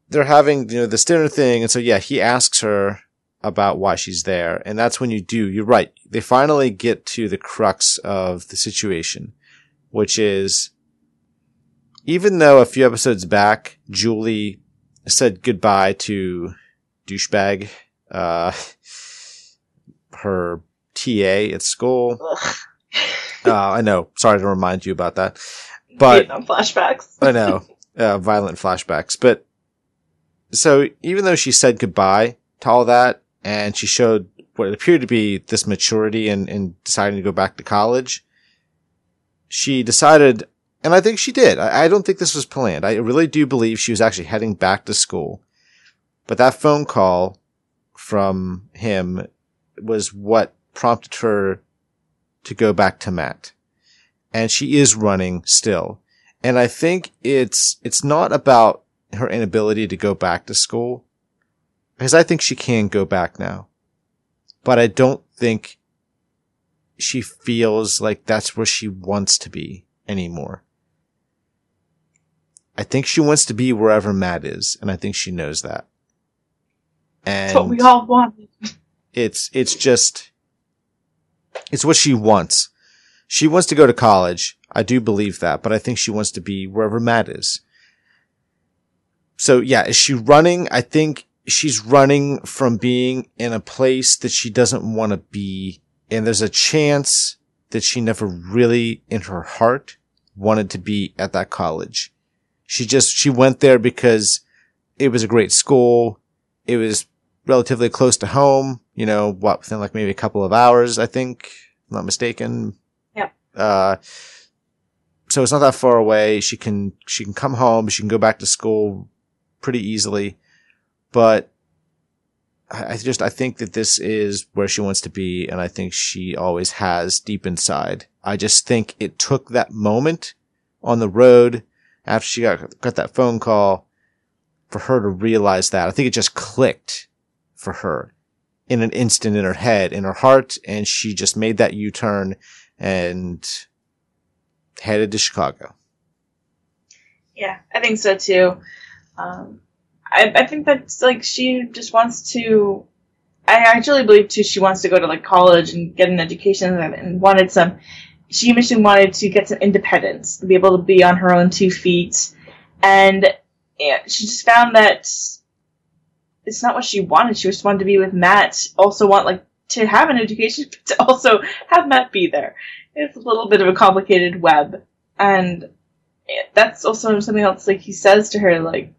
they're having, you know, this dinner thing. And so, yeah, he asks her about why she's there. And that's when you do, you're right. They finally get to the crux of the situation, which is even though a few episodes back, Julie said goodbye to douchebag, uh, her TA at school. Uh, I know. Sorry to remind you about that. But Vietnam flashbacks. I know, uh, violent flashbacks. But so even though she said goodbye to all that and she showed what appeared to be this maturity in, in deciding to go back to college, she decided, and I think she did. I, I don't think this was planned. I really do believe she was actually heading back to school. But that phone call from him was what prompted her to go back to Matt and she is running still. And I think it's, it's not about her inability to go back to school because I think she can go back now, but I don't think she feels like that's where she wants to be anymore. I think she wants to be wherever Matt is, and I think she knows that. And That's what we all want. it's it's just it's what she wants. She wants to go to college. I do believe that, but I think she wants to be wherever Matt is. So yeah, is she running? I think she's running from being in a place that she doesn't want to be. And there's a chance that she never really in her heart wanted to be at that college. She just, she went there because it was a great school. It was relatively close to home, you know, what, within like maybe a couple of hours, I think, if I'm not mistaken. Yep. Uh, so it's not that far away. She can, she can come home. She can go back to school pretty easily, but I, I just, I think that this is where she wants to be. And I think she always has deep inside. I just think it took that moment on the road after she got, got that phone call for her to realize that. I think it just clicked for her in an instant in her head, in her heart, and she just made that U-turn and headed to Chicago. Yeah, I think so too. Um, I, I think that's like she just wants to. I actually believe too she wants to go to like college and get an education and, and wanted some. She initially wanted to get some independence, to be able to be on her own two feet, and yeah, she just found that it's not what she wanted. She just wanted to be with Matt. Also want like to have an education, but to also have Matt be there. It's a little bit of a complicated web, and that's also something else. Like he says to her, like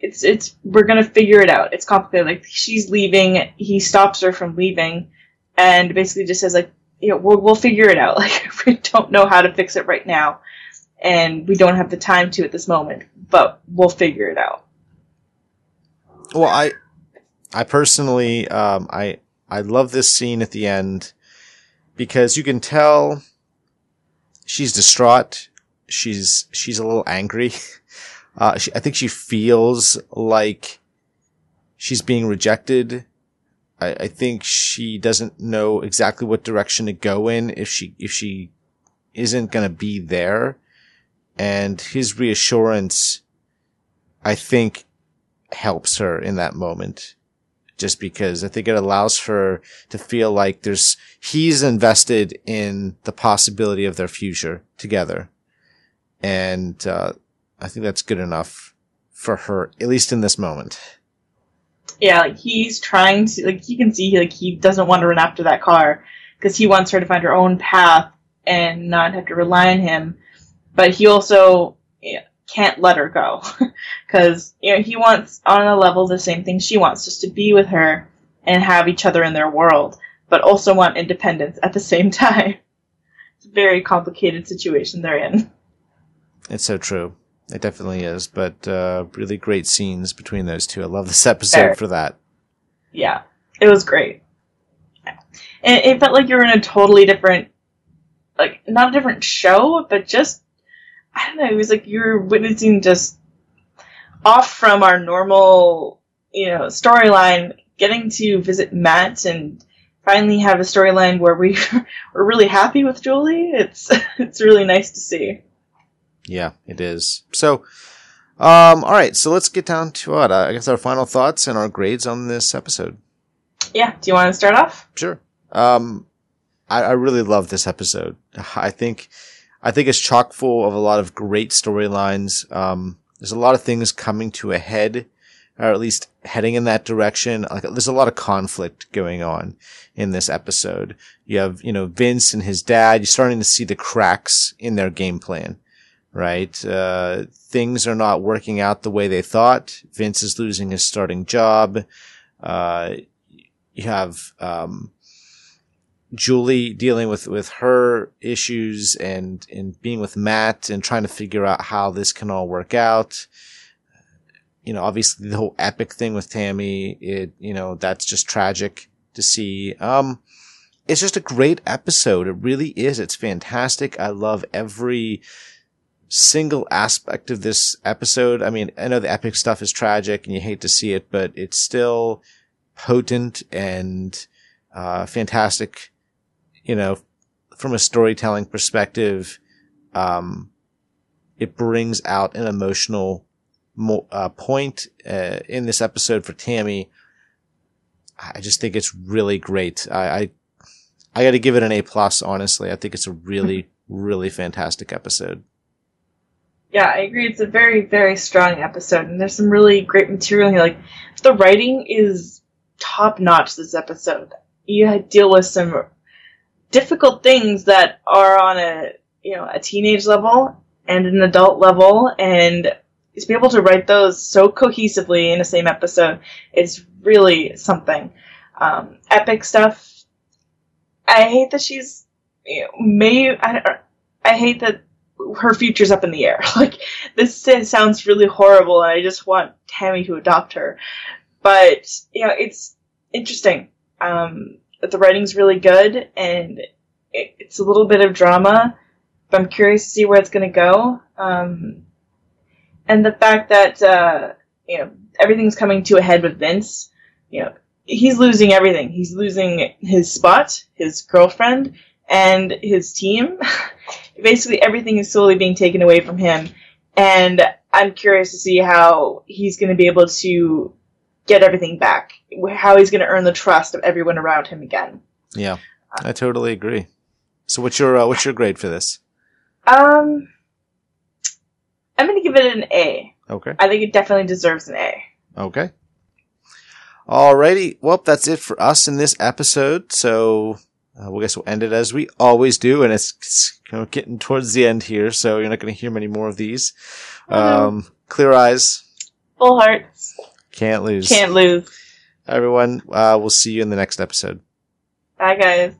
it's it's we're gonna figure it out. It's complicated. Like she's leaving, he stops her from leaving, and basically just says like, you know, we'll we'll figure it out. Like we don't know how to fix it right now, and we don't have the time to at this moment, but we'll figure it out. Well, I, I personally, um, I, I love this scene at the end because you can tell she's distraught. She's, she's a little angry. Uh, she, I think she feels like she's being rejected. I, I think she doesn't know exactly what direction to go in if she, if she isn't going to be there. And his reassurance, I think, helps her in that moment. Just because I think it allows her to feel like there's, he's invested in the possibility of their future together. And, uh, I think that's good enough for her, at least in this moment. Yeah, like he's trying to like you can see like he doesn't want to run after that car because he wants her to find her own path and not have to rely on him. But he also yeah, can't let her go because you know he wants on a level the same thing she wants, just to be with her and have each other in their world, but also want independence at the same time. It's a very complicated situation they're in. It's so true. It definitely is, but uh, really great scenes between those two. I love this episode Very. for that. Yeah, it was great. And it felt like you were in a totally different, like, not a different show, but just, I don't know, it was like you were witnessing just off from our normal, you know, storyline, getting to visit Matt and finally have a storyline where we we're really happy with Julie. It's, it's really nice to see. Yeah, it is. So, um, all right. So let's get down to what I guess our final thoughts and our grades on this episode. Yeah, do you want to start off? Sure. Um, I, I really love this episode. I think, I think it's chock full of a lot of great storylines. Um, there's a lot of things coming to a head, or at least heading in that direction. Like, there's a lot of conflict going on in this episode. You have, you know, Vince and his dad. You're starting to see the cracks in their game plan, right? Uh, things are not working out the way they thought. Vince is losing his starting job. Uh, you have, um, Julie dealing with, with her issues and, and being with Matt and trying to figure out how this can all work out. You know, obviously the whole Epyc thing with Tammy, it, you know, that's just tragic to see. Um, it's just a great episode. It really is. It's fantastic. I love every single aspect of this episode. I mean, I know the Epyc stuff is tragic and you hate to see it, but it's still potent and, uh, fantastic you know, from a storytelling perspective, um, it brings out an emotional mo- uh, point uh, in this episode for Tammy. I just think it's really great. I I, I got to give it an A plus. Honestly, I think it's a really really fantastic episode. Yeah, I agree. It's a very, very strong episode, and there's some really great material here. Like, the writing is top notch this episode. You deal with some difficult things that are on a you know a teenage level and an adult level, and to be able to write those so cohesively in the same episode is really something. Um, Epyc stuff. I hate that she's you know, may I, I hate that her future's up in the air. Like this sounds really horrible, and I just want Tammy to adopt her. But you know, it's interesting. Um, the writing's really good, and it, it's a little bit of drama. But I'm curious to see where it's going to go. Um, and the fact that uh, you know everything's coming to a head with Vince. You know, he's losing everything. He's losing his spot, his girlfriend, and his team. Basically, everything is slowly being taken away from him. And I'm curious to see how he's going to be able to get everything back. How he's going to earn the trust of everyone around him again. Yeah, I totally agree. So, what's your uh, what's your grade for this? Um, I'm going to give it an A. Okay. I think it definitely deserves an A. Okay. Alrighty. Well, that's it for us in this episode. So, uh, we guess we'll end it as we always do, and it's, it's kind of getting towards the end here, so you're not going to hear many more of these. Um, clear eyes, Full hearts. can't lose. Can't lose. Everyone, uh, we'll see you in the next episode. Bye, guys.